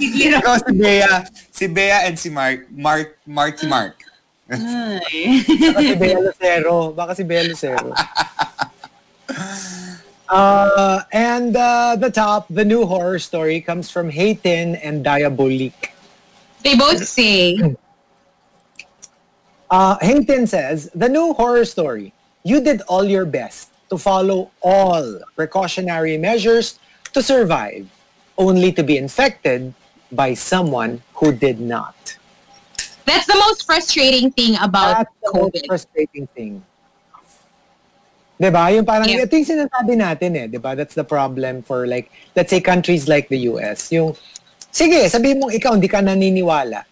bigli Ikaw si Bea. Si Bea and si Mark. Mark, Marky Mark. Ay. Baka si Bea Lucero. Baka si Bea Lucero. Uh, and uh, the top, the new horror story comes from Hayten and Diabolique. They both say, Uh, Hayten says, the new horror story, you did all your best to follow all precautionary measures to survive, only to be infected by someone who did not. that's the most frustrating thing about That's the most COVID. frustrating thing. Diba? Yung parang, Yeah. ito yung sinasabi natin eh. Diba? That's the problem for like, let's say countries like the US. Yung, sige, sabi mong ikaw hindi ka naniniwala.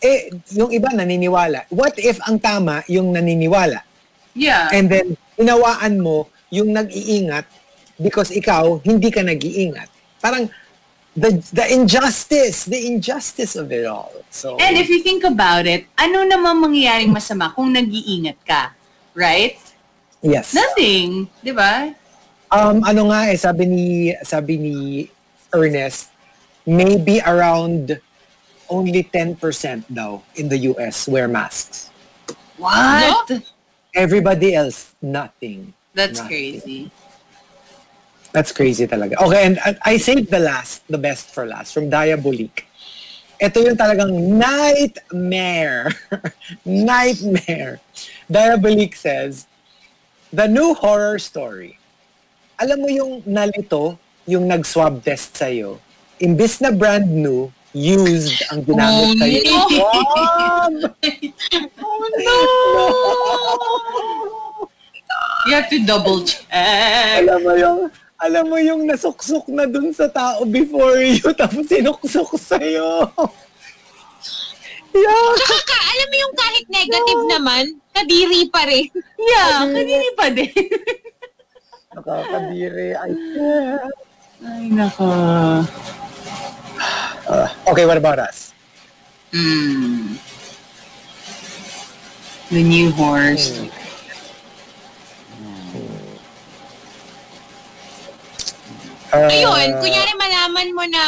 Eh, yung iba naniniwala. What if ang tama yung naniniwala? Yeah. And then, inawaan mo yung nag-iingat because ikaw, hindi ka nag-iingat. Parang, the, the injustice, the injustice of it all. So, And if you think about it, ano naman mangyayaring masama kung nag-iingat ka? Right? Yes. Nothing. Di ba? Um, ano nga eh, sabi ni, sabi ni Ernest, maybe around only 10% daw in the US wear masks. What? Everybody else, nothing. That's Nothing. crazy. That's crazy talaga. Okay, and I- I saved the last, the best for last, from Diabolique. Ito yung talagang nightmare. [LAUGHS] nightmare. Diabolique says, the new horror story. Alam mo yung nalito, yung nag-swab test sa'yo, imbis na brand new, used ang ginamit Oh, sa'yo. no. Swab! [LAUGHS] You have to double check. alam mo yung, alam mo yung nasuksok na dun sa tao before you, tapos sinuksok sa'yo. [LAUGHS] yeah. Tsaka ka, alam mo yung kahit negative naman, kadiri pa rin. Yeah, kanini pa din. Nakakadiri. Can't. Ay, nako. Uh, okay, what about us? Mm. The new horse. Uh, Ayun, kunyari malaman mo na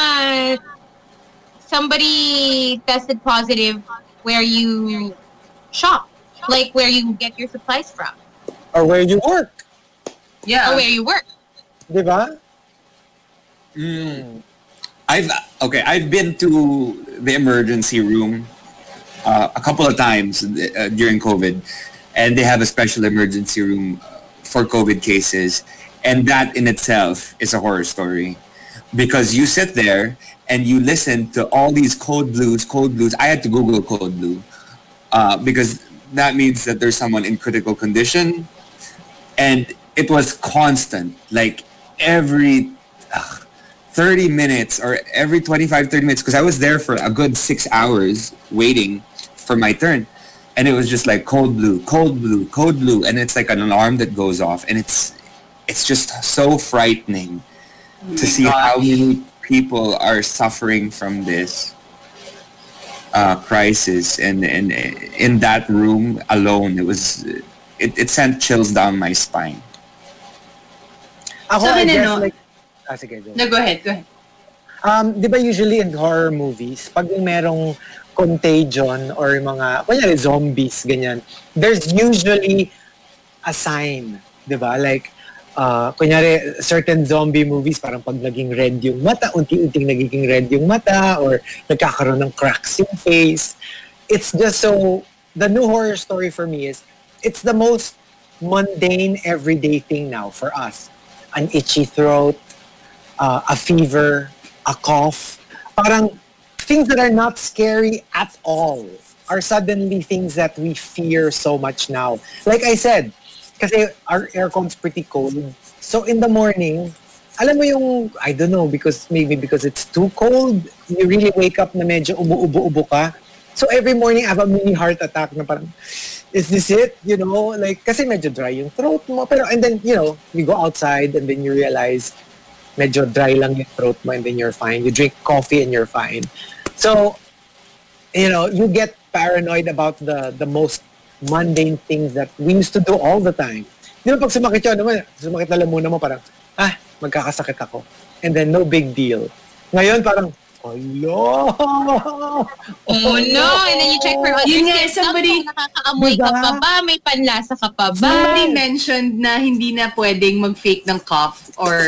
somebody tested positive where you shop. Like where you get your supplies from. Or where you work. Yeah. Or where you work. Di ba? Mm. I've okay. I've been to the emergency room uh, a couple of times uh, during COVID, and they have a special emergency room for COVID cases, and that in itself is a horror story, because you sit there and you listen to all these code blues, code blues. I had to Google code blue uh, because that means that there's someone in critical condition, and it was constant, like every. ugh, 30 minutes or every 25 30 minutes because i was there for a good six hours waiting for my turn and it was just like cold blue cold blue cold blue and it's like an alarm that goes off and it's it's just so frightening to see how many people are suffering from this uh, crisis and, and in that room alone it was it, it sent chills down my spine Ako, Sabi I na, guess no? like, ah, sige, go. No, go ahead, go ahead. Um, di ba usually in horror movies, pag merong contagion or mga, kunyari zombies, ganyan, there's usually a sign, di ba? Like, uh, kunyari, certain zombie movies, parang pag naging red yung mata, unti-unting nagiging red yung mata, or nagkakaroon ng cracks yung face. It's just so, the new horror story for me is, it's the most mundane, everyday thing now for us. An itchy throat, uh, a fever, a cough. Parang things that are not scary at all are suddenly things that we fear so much now. Like I said, kasi our aircon's pretty cold. So in the morning, alam mo yung, I don't know, because maybe because it's too cold, you really wake up na medyo ubo-ubo-ubo ka. So every morning, I have a mini heart attack na parang, is this it? You know, like, kasi medyo dry yung throat mo. Pero, and then, you know, you go outside and then you realize, medyo dry lang yung throat mo and then you're fine. You drink coffee and you're fine. So, you know, you get paranoid about the the most mundane things that we used to do all the time. Di ba pag sumakit yun, naman, sumakit na lamuna mo, parang, ah, magkakasakit ako. And then, no big deal. Ngayon, parang, Hello! Oh no! And then you check for other Yun nga, symptoms. somebody- nakakaamoy ka Diba? pa ba? May panlasa ka pa ba? Somebody mentioned na hindi na pwedeng mag-fake ng cough or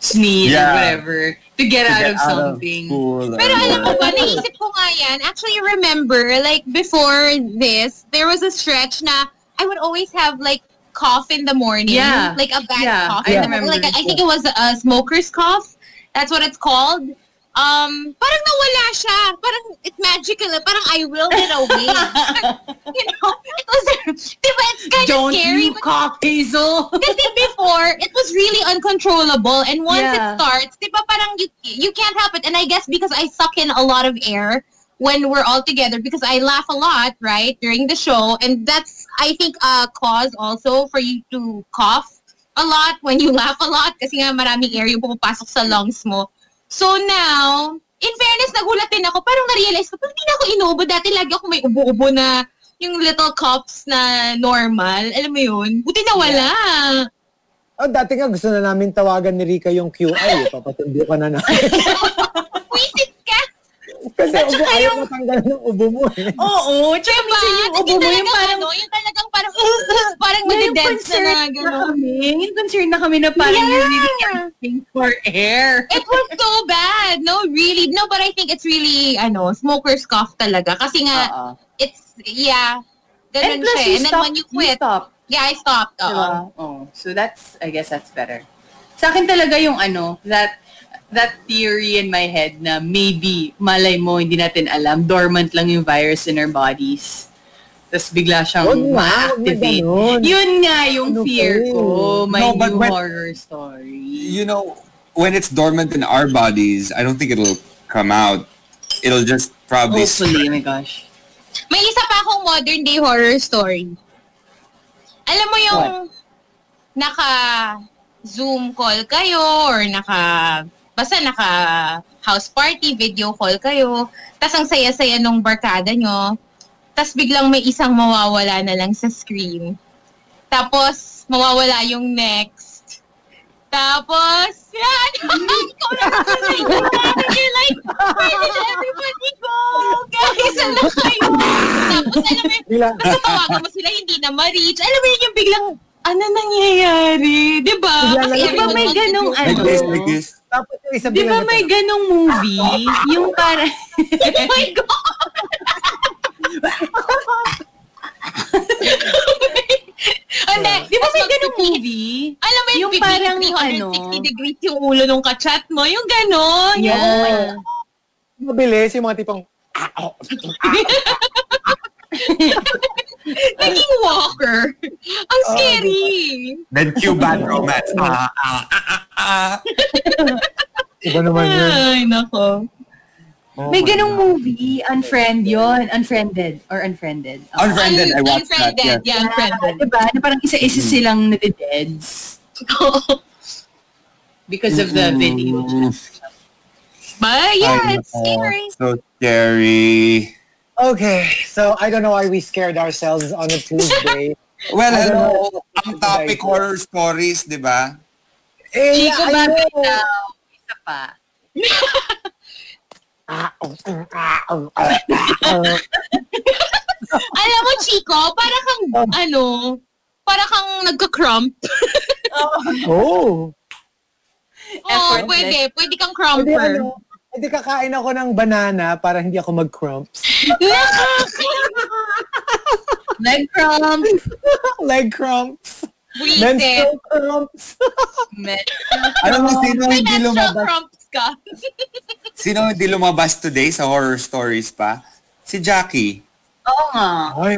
sneeze or Yeah. whatever to get To out get of out of something. school or Pero alam mo work. ba, naisip ko nga yan. Actually, remember, like, before this, there was a stretch na I would always have, like, cough in the morning. Yeah. Like, a bad Yeah, cough. I in the remember. morning. Like, I think it was a smoker's cough. That's what it's called. Um, parang nawala siya. Parang it's magical. Parang I willed it away. [LAUGHS] you know? It was, diba, it's kind Don't of scary. you cough, Hazel! Kasi before, it was really uncontrollable. And once Yeah. it starts, di ba parang you, you can't help it. And I guess because I suck in a lot of air when we're all together because I laugh a lot, right, during the show. And that's, I think, a cause also for you to cough a lot when you [LAUGHS] laugh a lot kasi nga maraming air yung pumapasok sa lungs mo. So now, in fairness, nagulat din ako. Parang na-realize ko, hindi na ako inuubo. Dati lagi ako may ubo-ubo na yung little coughs na normal. Alam mo yun? Buti na wala. Oh, dati nga gusto na namin tawagan ni Rika yung QI. Eh. Papatundo ka na namin. [LAUGHS] Wisit ka. Kasi ubo, ayaw matanggal ng ubo mo eh. Oo, tsaka Diba? minsan yung ubo mo, yung parang ano, yung talagang parang, parang Na yung madidense na concern na gano'n. kami. Yung concern na kami na parang Yeah. you're really asking for air. It was so bad. No, really. No, but I think it's really, ano, smoker's cough talaga. Kasi nga, Oo. it's, yeah, And ganun plus, siya. you And then when you you quit, stop. yeah, I stopped. Oo. Diba? Oh, so that's, I guess that's better. Sa akin talaga yung ano, that that theory in my head na maybe, malay mo, hindi natin alam, dormant lang yung virus in our bodies. Tapos bigla siyang na, na ma-activate. ganun. Yun nga yung Ano fear ko. My No, new when- horror story. you know, when it's dormant in our bodies, I don't think it'll come out. It'll just probably Hopefully, oh my gosh. May isa pa akong modern day horror story. Alam mo yung naka Zoom call kayo or naka basta naka house party, video call kayo, tas ang saya-saya nung barkada nyo, tas biglang may isang mawawala na lang sa screen. Tapos, mawawala yung next. Tapos, yan! [LAUGHS] Ikaw You're like, where did everybody go? Guys, ano kayo? Tapos, alam mo, basta tawagan mo sila, hindi na ma-reach. Alam mo yun, yung biglang, ano nangyayari? Di ba? Bigla Kasi lang- Di ba everyone may ganong ano? Tapos yung isa Di ba may na- ganong movie? yung parang... [LAUGHS] Oh my God! Hindi, Di ba may ganong movie? Alam mo yung, Yung parang 360 ano? degrees yung ulo nung kachat mo. Yung ganon. Yung, oh Yeah. Mabilis yung mga tipong, [LAUGHS] [LAUGHS] Naging walker. Ang Oh, scary. Then cue bad romance. Ah, ah, ah, ah, ah. iba naman yun. Ay, nako. Oh May ganong God. movie, Unfriend yon Unfriended or Unfriended. Oh. Unfriended, I watched that. Unfriended. Yeah. Yeah, unfriended. Diba? Na parang isa-isa silang nade-deads [LAUGHS] because of the video. Mm. But yeah, Ay, it's scary. So scary. Okay, so I don't know why we scared ourselves on a Tuesday. [LAUGHS] Well, I don't ano, know. ang topic horror stories, di ba? eh, Chico I Babe know. daw. Isa pa. Ah, oh, mm, ah, oh, ah, ah, oh. Alam mo, Chico, para kang, ano, para kang nagka-crump. Oh. [LAUGHS] Oo, Effortless. pwede. Pwede kang crumper. ano, hindi kakain ako ng banana para hindi ako mag-crumps. Leg [LAUGHS] cramp. Leg crumps. Buisit. Menstrual cramps. Alam mo, sino hindi menstrual lumabas? cramps ka. [LAUGHS] Sino hindi lumabas today sa horror stories pa? Si Jackie. Oo nga. Ay.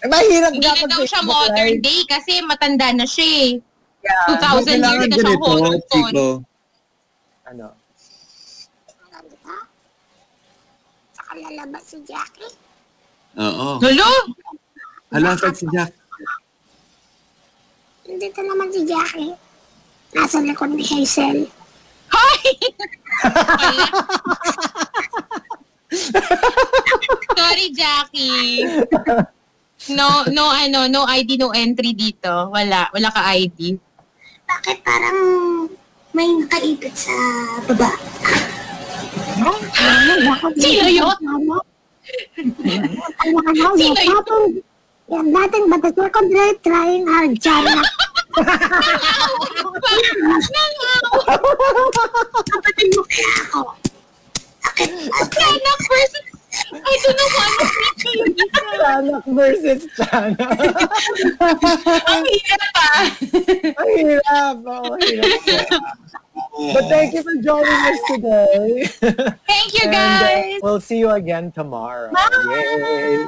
Eh, mahirap Hindi nga na pag daw siya modern day kasi matanda na siya eh. Yeah. 2,000 years na ganito, horror story. Chico. Ano? Saka lalabas si Jackie. Oo. Lolo! Hala, saan si Jack? Nandito naman si Jackie. Nasa likod ni Hazel. Hi! Wala. [LAUGHS] Sorry, Jackie. No, no, ano, no ID, no entry dito. Wala. Wala ka ID. Bakit parang may nakaipit sa baba? Sino yun? Na? Sino yun? Yan natin ba the second rate trying hard, Chana? Kapatid mo kaya ako. Anak versus... I don't know what to say. Chanak versus Chanak. Ang hirap pa. Ang hirap. Oo, hirap. But thank you for joining us today. [LAUGHS] Thank you, And uh, guys! we'll see you again tomorrow. Yay.